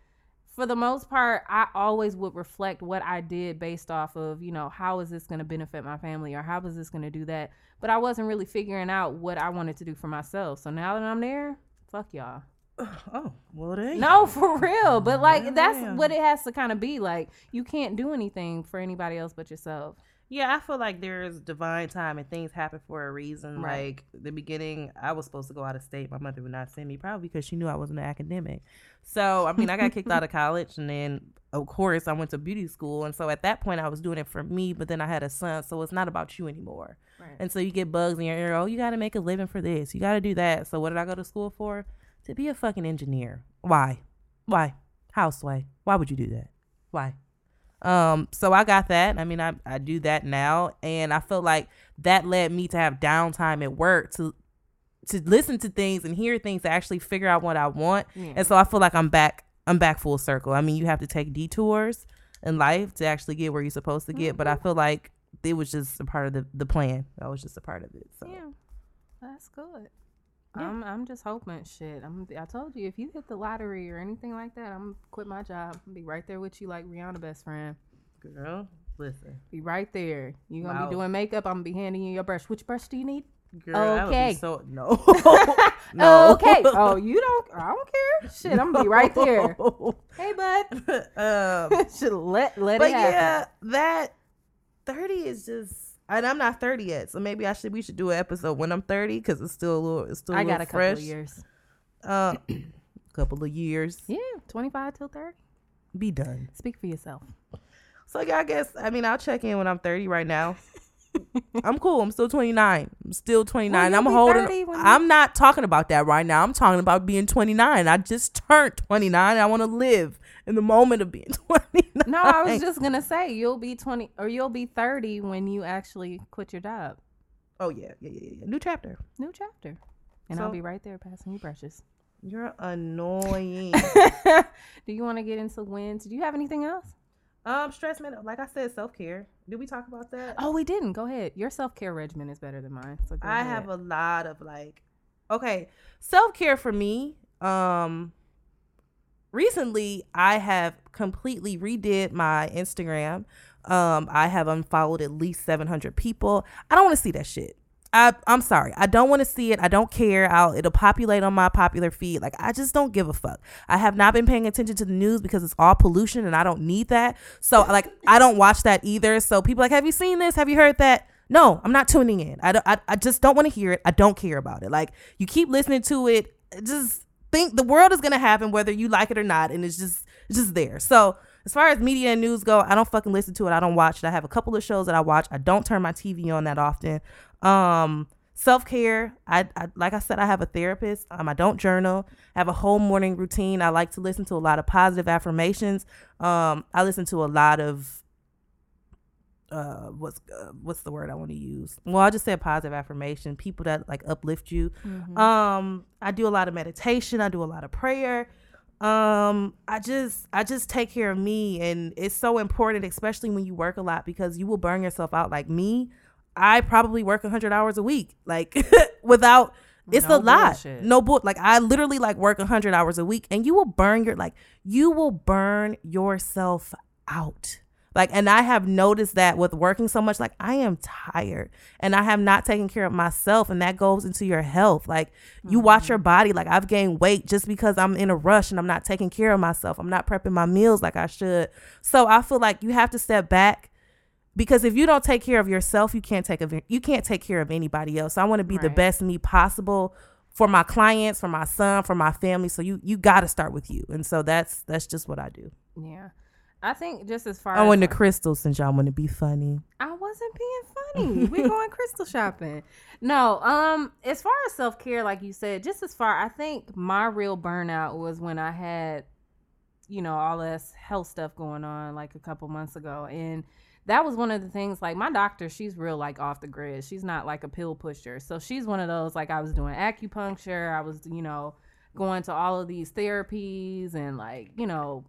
for the most part, I always would reflect what I did based off of, you know, how is this going to benefit my family or how is this going to do that. But I wasn't really figuring out what I wanted to do for myself. So now that I'm there, fuck y'all. Oh, well, there. No, for real. But like, Yeah, that's yeah. what it has to kind of be. Like, you can't do anything for anybody else but yourself. Yeah, I feel like there's divine time and things happen for a reason. Right. Like the beginning, I was supposed to go out of state. My mother would not send me, probably because she knew I wasn't an academic. So I mean, I got kicked out of college, and then of course I went to beauty school. And so at that point, I was doing it for me. But then I had a son, so it's not about you anymore. Right. And so you get bugs in your ear. Oh, you got to make a living for this. You got to do that. So what did I go to school for? To be a fucking engineer. Why? Why? Houseway. Why would you do that? Why? Um, so I got that. I mean, I, I do that now, and I feel like that led me to have downtime at work to to listen to things and hear things to actually figure out what I want. Yeah. And so I feel like I'm back. I'm back full circle. I mean, you have to take detours in life to actually get where you're supposed to get, but I feel like it was just a part of the the plan. That was just a part of it. So Yeah, that's good. Yeah. I'm I'm just hoping shit. I'm I told you if you hit the lottery or anything like that, I'm quit my job. I'm be right there with you like Rihanna best friend. girl, listen, Be right there. You gonna Wow. be doing makeup. I'm gonna be handing you your brush. Which brush do you need? girl, I would be Okay. so no, (laughs) no, Okay. Oh, you don't. I don't care. Shit, I'm gonna be right there. (laughs) Hey, bud. um, (laughs) Should let let but it happen. yeah, that thirty is just, and I'm not thirty yet, so maybe I should we should do an episode when I'm thirty because it's still a little, it's still a I got a couple of years. Uh, (clears throat) couple of years, Yeah, 25 till 30. be done. Speak for yourself. So yeah, I guess I mean I'll check in when I'm 30 right now. (laughs) I'm cool. I'm still 29. I'm still 29. you'll I'm holding. 30 I'm not talking about that right now. I'm talking about being 29. I just turned 29. I want to live in the moment of being (laughs) 29. No, I was just gonna say you'll be 20 or you'll be 30 when you actually quit your job. Oh yeah, yeah, yeah, yeah. New chapter. New chapter. And I'll be right there passing you brushes. You're annoying. (laughs) Do you want to get into wins? Do you have anything else? um, stress man. Like I said, self care. Did we talk about that? Oh, we didn't. Go ahead. Your self care regimen is better than mine. So I ahead. have a lot of like okay, self-care for me um recently I have completely redid my Instagram. Um I have unfollowed at least 700 people. I don't want to see that shit. I, I'm sorry. I don't want to see it. I don't care. I'll, it'll populate on my popular feed. Like, I just don't give a fuck. I have not been paying attention to the news because it's all pollution and I don't need that. So, like, I don't watch that either. So, people like, have you seen this? Have you heard that? No, I'm not tuning in. I, don't, I, I just don't want to hear it. I don't care about it. Like you keep listening to it, just think the world is gonna happen whether you like it or not, and it's just it's just there. So as far as media and news go, I don't fucking listen to it. I don't watch it. I have a couple of shows that I watch. I don't turn my TV on that often. Um, self care. I, I like I said, I have a therapist. Um, I don't journal. I have a whole morning routine. I like to listen to a lot of positive affirmations. Um, I listen to a lot of uh what's uh, what's the word I want to use? Well, I just said positive affirmation. People that like uplift you. Mhm. Um, I do a lot of meditation. I do a lot of prayer. Um, I just I just take care of me, and it's so important, especially when you work a lot, because you will burn yourself out. Like me, I probably work hundred hours a week, like (laughs) without. It's No a lot. bullshit. No bull. Like I literally like work hundred hours a week, and you will burn your like you will burn yourself out. Like, and I have noticed that with working so much, like I am tired and I have not taken care of myself, and that goes into your health. Like, you watch mm-hmm. your body. Like, I've gained weight just because I'm in a rush and I'm not taking care of myself. I'm not prepping my meals like I should. So I feel like you have to step back because if you don't take care of yourself, you can't take of you can't take care of anybody else. So I want to be the best me possible for my clients, for my son, for my family. So you you got to start with you, and so that's that's just what I do. Yeah. I think just as far I as went to crystal since y'all want to be funny. I wasn't being funny. we going crystal shopping. No, um, as far as self care, like you said, just as far I think my real burnout was when I had, you know, all this health stuff going on like a couple months ago. And that was one of the things like my doctor, she's real like off the grid. She's not like a pill pusher. So she's one of those like I was doing acupuncture, I was, you know, going to all of these therapies and like, you know,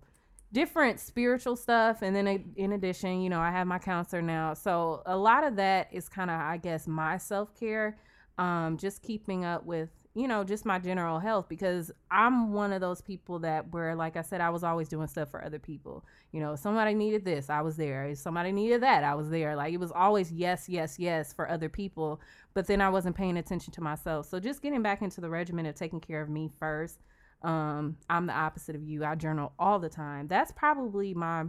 different spiritual stuff and then in- addition you know i have my counselor now. So a lot of that is kind of i guess my self-care um just keeping up with you know just my general health because i'm one of those people that where like i said i was always doing stuff for other people. You know somebody needed this i was there. If somebody needed that i was there. Like it was always yes yes yes for other people but then i wasn't paying attention to myself. So just getting back into the regimen of taking care of me first um i'm the opposite of you. I journal all the time. That's probably my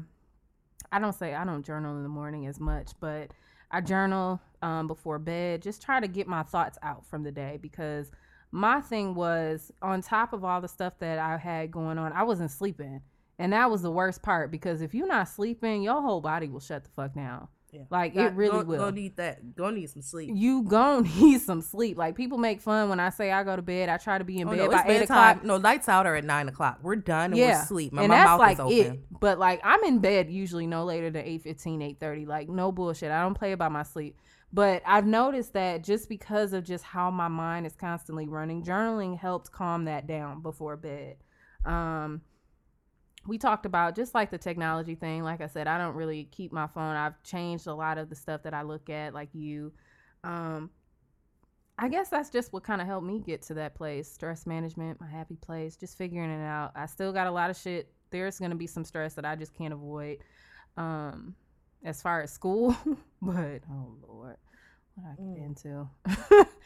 i don't say i don't journal in the morning as much but i journal um, before bed just try to get my thoughts out from the day because my thing was on top of all the stuff that i had going on i wasn't sleeping. And that was the worst part because if you're not sleeping your whole body will shut the fuck down Yeah. like it really will Go need that. Go need some sleep. you gon' (laughs) need some sleep. Like people make fun when I say I go to bed. I try to be in Oh, bed no, by eight bedtime. o'clock. No, lights out are at nine o'clock. We're done and we're asleep. My, and my that's mouth like is open. it. But like I'm in bed usually no later than 8 8.30. Like no bullshit. I don't play about my sleep. But I've noticed that just because of just how my mind is constantly running, journaling helps calm that down before bed. Um we talked about just like the technology thing. Like I said, I don't really keep my phone. I've changed a lot of the stuff that I look at, like you. Um, I guess that's just what kind of helped me get to that place. Stress management, my happy place, just figuring it out. I still got a lot of shit. There's gonna be some stress that I just can't avoid. Um, as far as school, (laughs) but oh lord, what I get Mm. into.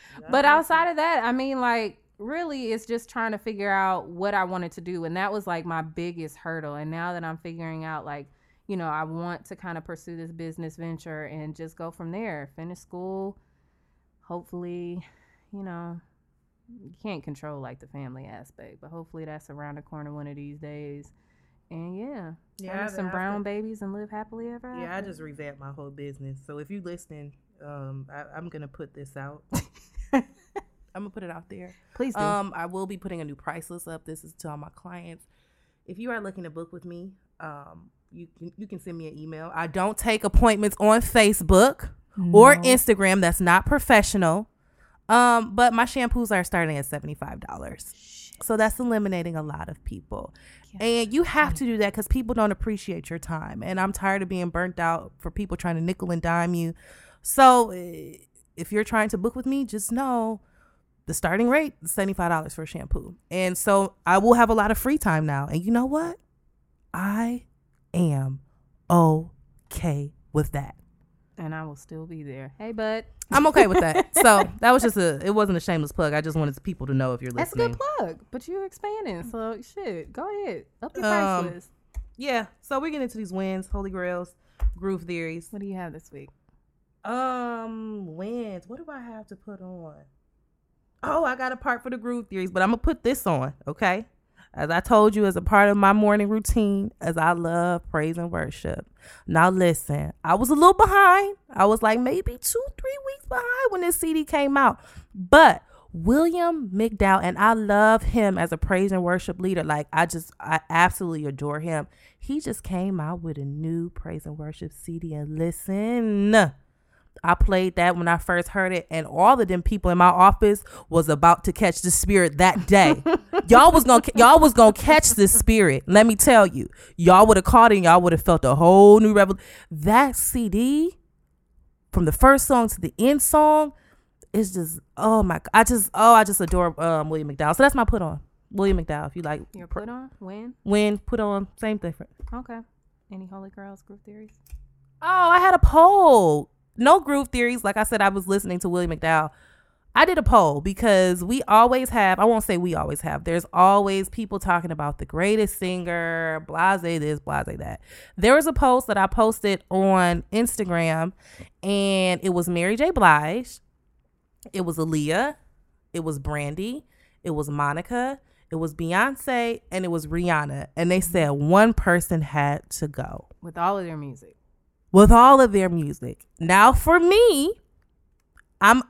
(laughs) but outside of that, I mean, like, really, it's just trying to figure out what I wanted to do. And that was like my biggest hurdle. And now that I'm figuring out, like, you know, I want to kind of pursue this business venture and just go from there, finish school. Hopefully, you know, you can't control like the family aspect, but hopefully that's around the corner one of these days. And yeah, Yeah, have some brown babies and live happily ever after. Yeah, I just revamped my whole business. So if you listening, um, I, I'm gonna put this out. (laughs) I'm gonna put it out there. please do. Um, I will be putting a new price list up. This is to all my clients. If you are looking to book with me, um, you can you can send me an email. I don't take appointments on Facebook or Instagram. That's not professional. Um, but my shampoos are starting at seventy five dollars. So that's eliminating a lot of people. And you have to do that because people don't appreciate your time. And I'm tired of being burnt out for people trying to nickel and dime you. So eh, if you're trying to book with me, just know the starting rate is $75 for a shampoo. And so I will have a lot of free time now. And you know what? I am okay with that. and I will still be there. Hey, bud. I'm okay with that. (laughs) so that was just a, it wasn't a shameless plug. I just wanted people to know if you're listening. That's a good plug, but you're expanding, so shit. Go ahead, up your price Um, list. Yeah. So we get into these wins, holy grails, groove theories. What do you have this week? Um, wins. What do I have to put on? Oh, I got a part for the groove theories, but I'm gonna put this on, okay? As I told you, as a part of my morning routine, as I love praise and worship. Now, listen, I was a little behind. I was like maybe two, three weeks behind when this CD came out. But William McDowell, and I love him as a praise and worship leader. Like, I just, I absolutely adore him. He just came out with a new praise and worship CD, and listen. I played that when I first heard it, and all of them people in my office was about to catch the spirit that day. (laughs) y'all was gonna y'all was gonna catch the spirit. Let me tell you, y'all would have caught it. and Y'all would have felt a whole new revolution. That CD, from the first song to the end song, is just oh my. I just oh I just adore um, William McDowell. So that's my put on William McDowell. If you like Your put on when? when put on same different. Okay. Any Holy Grails groove theories? Oh, I had a poll. No groove theories. Like I said, I was listening to Willie McDowell. I did a poll because we always have, I won't say we always have, there's always people talking about the greatest singer, blase this, blase that. There was a post that I posted on Instagram and it was Mary J. Blige, it was Aaliyah, it was Brandy, it was Monica, it was Beyonce, and it was Rihanna. And they said one person had to go With all of their music. With all of their music. Now, for me, I'm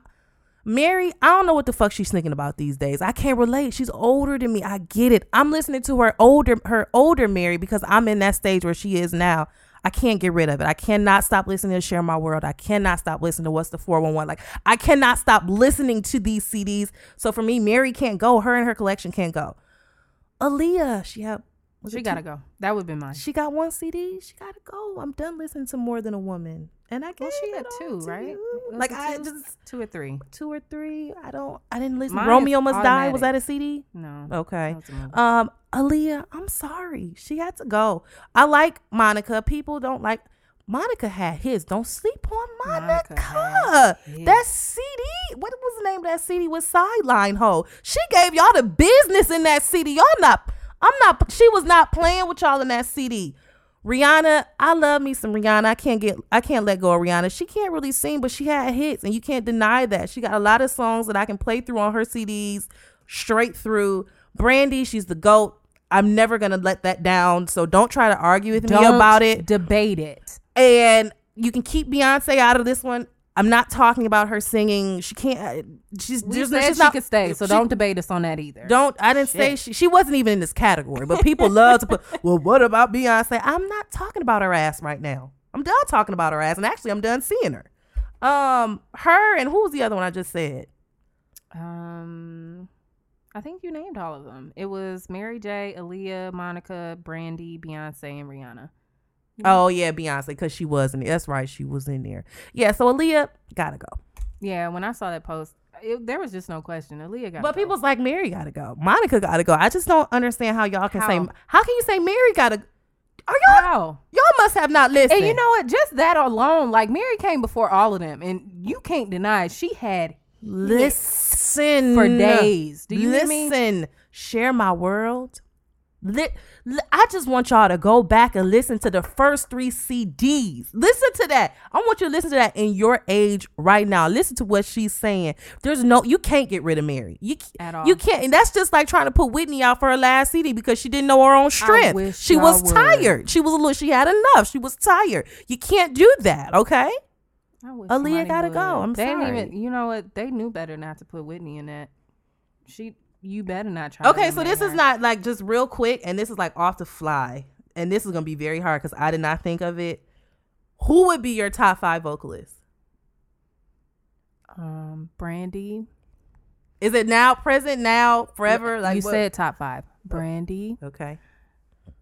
Mary. I don't know what the fuck she's thinking about these days. I can't relate. She's older than me. I get it. I'm listening to her older, her older Mary because I'm in that stage where she is now. I can't get rid of it. I cannot stop listening to Share My World. I cannot stop listening to What's the 411. Like, I cannot stop listening to these CDs. So for me, Mary can't go. Her and her collection can't go. Aaliyah, she had. Was She gotta two- go. That would be mine. she got one CD. She gotta go. I'm done listening to more than a woman. And I Well, guess she had two, right? Like it I two? just two or three. two or three. I don't. I didn't listen. Mine Romeo Must Die. Was that a CD? No. Okay. that was a movie. Um, Aaliyah. I'm sorry. She had to go. I like Monica. People don't like. Monica had his. Don't sleep on Monica. Monica. That CD. What was the name of that CD? Was Sideline Ho. She gave y'all the business in that CD. Y'all not. I'm not. She was not playing with y'all in that CD. Rihanna, I love me some Rihanna. I can't get. I can't let go of Rihanna. She can't really sing, but she had hits, and you can't deny that. She got a lot of songs that I can play through on her CDs, straight through. Brandy, she's the goat. I'm never gonna let that down. So don't try to argue with me Don't about it Debate it. and you can keep Beyonce out of this one. I'm not talking about her singing. She can't. uh, She's We just said she's she not, could stay, so she- don't debate us on that either. Don't. I didn't say she. She wasn't even in this category. But people love to put. (laughs) Well, what about Beyonce? I'm not talking about her ass right now. I'm done talking about her ass, and actually, I'm done seeing her. Um, her and who was the other one I just said? Um, I think you named all of them. It was Mary J, Aaliyah, Monica, Brandy, Beyonce, and Rihanna. Oh yeah, Beyonce, because she was in. That's right, she was in there. Yeah, so Aaliyah gotta go. Yeah, when I saw that post, it, there was just no question. Aaliyah got. But people's like Mary gotta go. Monica gotta go. I just don't understand how y'all can say How? how can you say Mary gotta are y'all How? y'all must have not listened. And you know what? Just that alone, like Mary came before all of them, and you can't deny she had listen for days. Do you listen? Share my world. I just want y'all to go back and listen to the first three CDs. Listen to that. I want you to listen to that in your age right now. Listen to what she's saying. There's no, you can't get rid of Mary. You At all. You can't. And that's just like trying to put Whitney out for her last CD because she didn't know her own strength. She was would. tired. She was a little. She had enough. She was tired. You can't do that. Okay. I wish Aaliyah gotta would. go. I'm they didn't even. You know what? They knew better not to put Whitney in that. She. You better not try. to Okay, so this is not like just real quick, and this is like off the fly, and this is gonna be very hard because I did not think of it. Who would be your top five vocalists? Um, Brandy. Is it now, present, now, forever? Like you what- said top five. Brandy, okay.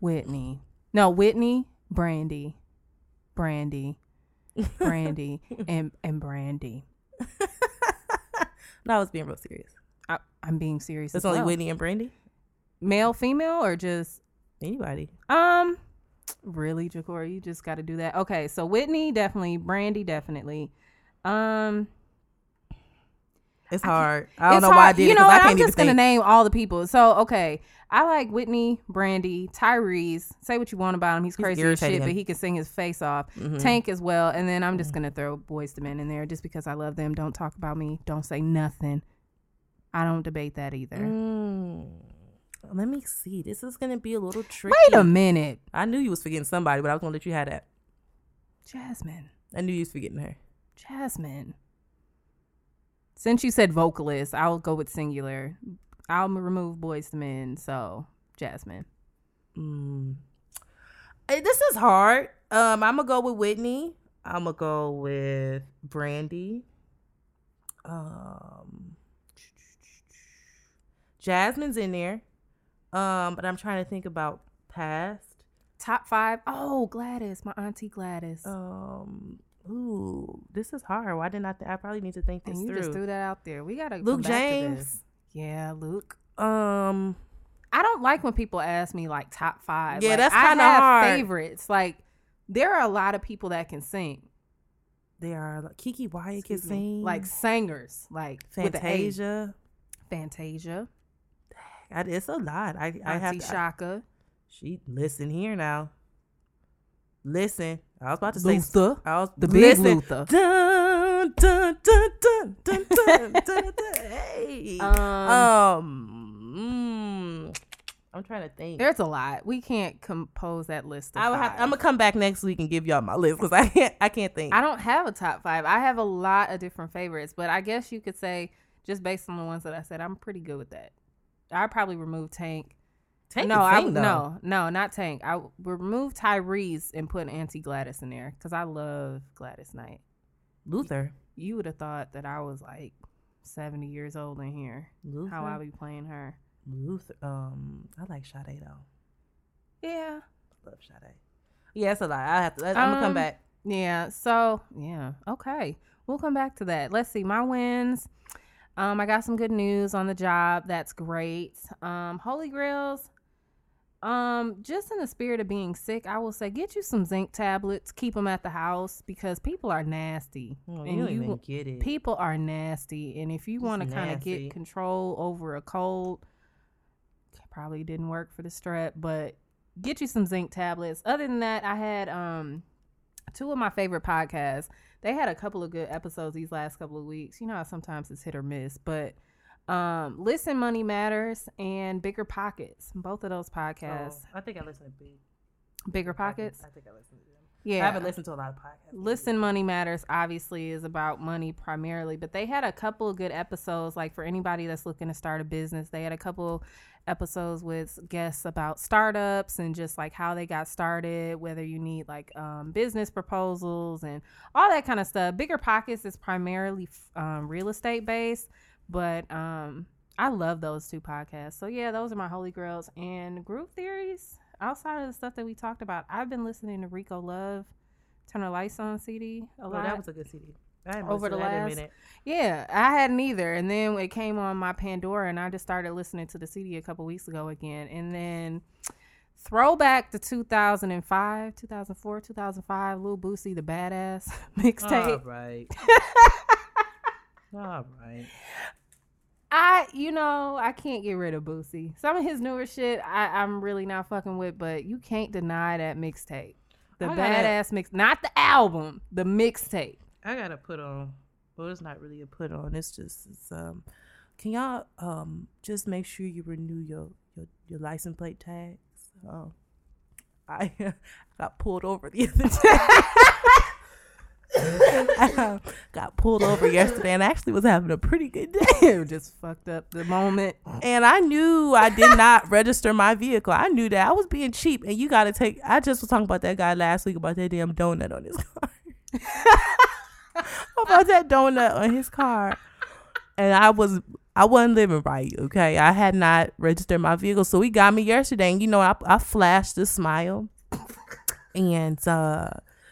Whitney. No, Whitney, Brandy, Brandy, Brandy, (laughs) and and Brandy. (laughs) No, I was being real serious. I, I'm being serious. It's only well. Whitney and Brandy. Male, female, or just Anybody? um. Really, Jacory, you just got to do that. Okay, so Whitney definitely, Brandy definitely. Um, It's hard. I, don't It's know why I hard- did You it know I can't I'm even just gonna think. name all the people. So okay, I like Whitney, Brandy, Tyrese. Say what you want about him. He's He's crazy as shit, but he can sing his face off. Mhm. Tank as well, and then I'm just gonna throw Boyz II Men in there just because I love them. Don't talk about me. Don't say nothing. I don't debate that either. Mm. Let me see. This is gonna be a little tricky. Wait a minute, I knew you was forgetting somebody, but I was gonna let you have that. Jasmine. I knew you was forgetting her. Jasmine. Since you said vocalist, I'll go with singular. I'll remove Boyz II Men. So Jasmine. Mm. Eh, This is hard. Um, I'm gonna go with Whitney. I'm gonna go with Brandy. Um, Jasmine's in there. Um, but I'm trying to think about past. Top five. Oh, Gladys, my auntie Gladys. Um, ooh, this is hard. Why didn't I? Th- I probably need to think this and you through. just threw that out there. We gotta Luke come back to this. James. Yeah, Luke. Um, I don't like when people ask me like top five. Yeah, Like, that's kinda have hard. Favorites. Like there are a lot of people that can sing. There are like, Keke Wyatt can me. sing. Like singers. Like Fantasia. Fantasia. I, it's a lot. I I have to, I- Shaka. She listen here now. Listen, I was about to say Luther. I was The big listen. Luther. Dun, dun, dun, dun, dun, dun, dun, dun. (laughs) Hey. Um, Um, mm, I'm trying to think. there's a lot. We can't compose that list. Of I would have, I'm gonna come back next week and give y'all my list because I can't. I can't think. I don't have a top five. I have a lot of different favorites, but I guess you could say just based on the ones that I said, I'm pretty good with that. I'd probably remove Tank. Tank no, I though. no, no, not Tank. I remove Tyrese and put Auntie Gladys in there because I love Gladys Knight. Luther. You would have thought that I was like 70 years old in here. Luther. How I be playing her? Luther. Um, I like Sade though. Yeah, I Love Sade. Yeah, it's a lot. I have to. I'm gonna come Um, back. Yeah. So yeah. Okay. We'll come back to that. Let's see. My wins. Um, I got some good news on the job. That's great. Um, Holy Grails. Um, just in the spirit of being sick, I will say get you some zinc tablets. Keep them at the house because people are nasty. Oh, and you don't you- even get it. People are nasty, and if you want to kind of get control over a cold, probably didn't work for the strep, but get you some zinc tablets. Other than that, I had um two of my favorite podcasts. They had a couple of good episodes these last couple of weeks. You know how sometimes it's hit or miss, but um Listen Money Matters and Bigger Pockets. Both of those podcasts. Oh, I think I listened to Big Bigger Pockets? I think I listened to them. Yeah. I haven't listened to a lot of podcasts. Listen Money Matters obviously is about money primarily, but they had a couple of good episodes. Like for anybody that's looking to start a business, they had a couple episodes with guests about startups and just like how they got started, whether you need like um, business proposals and all that kind of stuff. Bigger Pockets is primarily um, real estate based, but um, I love those two podcasts. So yeah, those are my holy grails and groove theories. Outside of the stuff that we talked about, I've been listening to Rico Love, Turn the Lights On CD a Oh, that was a good CD. Over the that in a last- minute. Yeah, I hadn't either. And then it came on my Pandora, and I just started listening to the CD a couple weeks ago again. And then throwback to 2005, 2004, 2005, Lil Boosie, the badass (laughs) mixtape. All right. (laughs) All right. I, you know, I can't get rid of Boosie. Some of his newer shit, I, I'm really not fucking with, but you can't deny that mixtape. The I badass mix, not the album, the mixtape. I gotta put on. Well, it's not really a put on. It's just it's, um. Can y'all um just make sure you renew your your, your license plate tags? Um, I (laughs) got pulled over the other day. (laughs) Got pulled over yesterday and actually was having a pretty good day. (laughs) just fucked up the moment. And I knew I did not register my vehicle. I knew that I was being cheap. And you got to take. I just was talking about that guy last week about that damn donut on his car. About that donut on his car. And I was I wasn't living right. Okay, I had not registered my vehicle, so he got me yesterday. And you know, I I flashed a smile, and uh,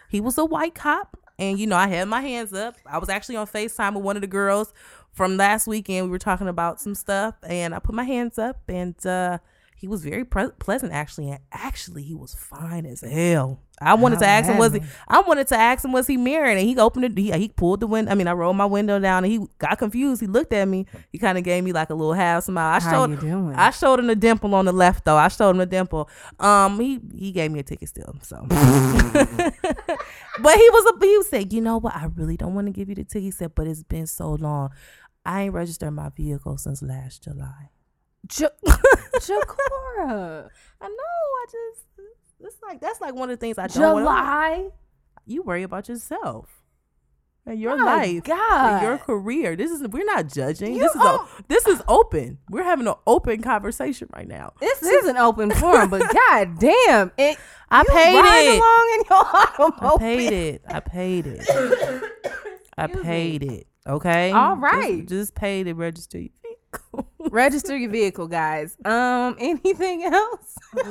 he was a white cop. And you know, I had my hands up. I was actually on Facetime with one of the girls from last weekend. We were talking about some stuff, and I put my hands up, and uh, he was very pre- pleasant actually, and actually he was fine as hell. I wanted to ask him was he I wanted to ask him was he married, and he opened it. He, he pulled the window. I mean, I rolled my window down, and he got confused. He looked at me. He kind of gave me like a little half smile. I How showed you doing? I showed him the dimple on the left though. I showed him the dimple. Um, he he gave me a ticket still. So, (laughs) but he was a he said, you know what? I really don't want to give you the ticket. He said, but it's been so long. I ain't registered my vehicle since last July. Ja- (laughs) Jakora. I know. I just it's like that's like one of the things I don't want. July. You worry about yourself and your My life, God. and your career. This is we're not judging. You this is this is open. We're having an open conversation right now. This is an open forum, but (laughs) god damn it. I paid it. along in your automobile. I paid it. I paid it. I paid it. Okay. All Just- right. Just, pay to register. Register your vehicle, guys. Um, (laughs) anything else? (laughs)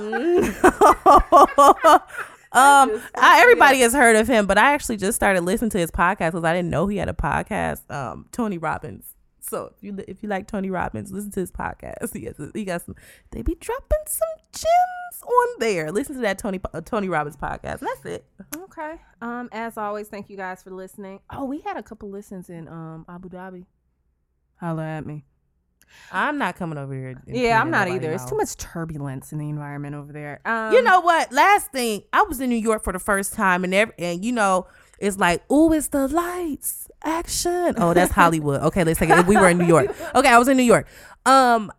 um, I, everybody has heard of him, but I actually just started listening to his podcast because I didn't know he had a podcast. Um, Tony Robbins. So if you if you like Tony Robbins, listen to his podcast. (laughs) He has he got some. They be dropping some gems on there. Listen to that Tony uh, Tony Robbins podcast. That's it. Okay. Um, as always, thank you guys for listening. Oh, we had a couple listens in um Abu Dhabi. Holla at me. I'm not coming over here. Yeah, I'm not either. It's too much turbulence in the environment over there. Um, you know what? Last thing, I was in New York for the first time, and every, and you know, it's like, oh, it's the lights, action. Oh, that's Hollywood. Okay, let's take it. We were in New York. Okay, I was in New York. Um,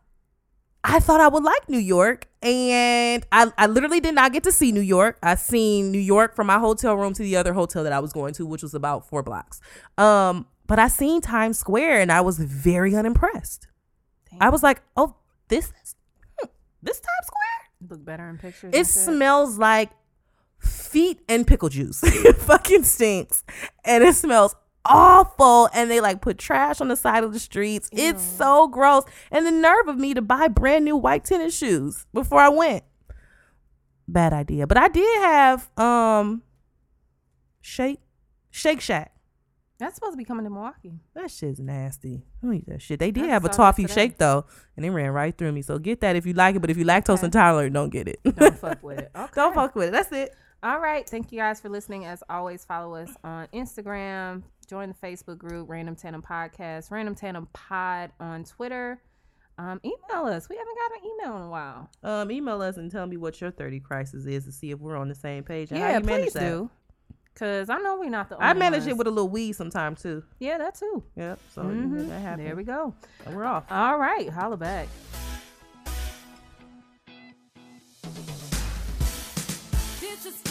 I thought I would like New York, and I, I literally did not get to see New York. I seen New York from my hotel room to the other hotel that I was going to, which was about four blocks. Um, but I seen Times Square, and I was very unimpressed. I was like, oh, this is hmm, this Times Square. look better in pictures. It smells like feet and pickle juice. (laughs) it fucking stinks. And it smells awful. And they like put trash on the side of the streets. It's so gross. And the nerve of me to buy brand new white tennis shoes before I went. Bad idea. But I did have um Shake Shake Shack. That's supposed to be coming to Milwaukee. That shit's nasty. I don't eat that shit. They did I have a toffee shake though, and it ran right through me. So get that if you like it. But if you lactose Okay. intolerant, don't get it. Don't (laughs) fuck with it. Okay. don't fuck with it. That's it. All right. Thank you guys for listening. As always, follow us on Instagram. Join the Facebook group, Random Tandem Podcast, Random Tandem Pod on Twitter. Um, email us. We haven't got an email in a while. Um, email us and tell me what your 30 crisis is to see if we're on the same page. Yeah, please that. do. Cause I know we're not the only I manage ones. it with a little weed sometimes too. Yeah, that too. Yep. So Mhm. that happens. There we go. And we're off. All right. Holla back. This is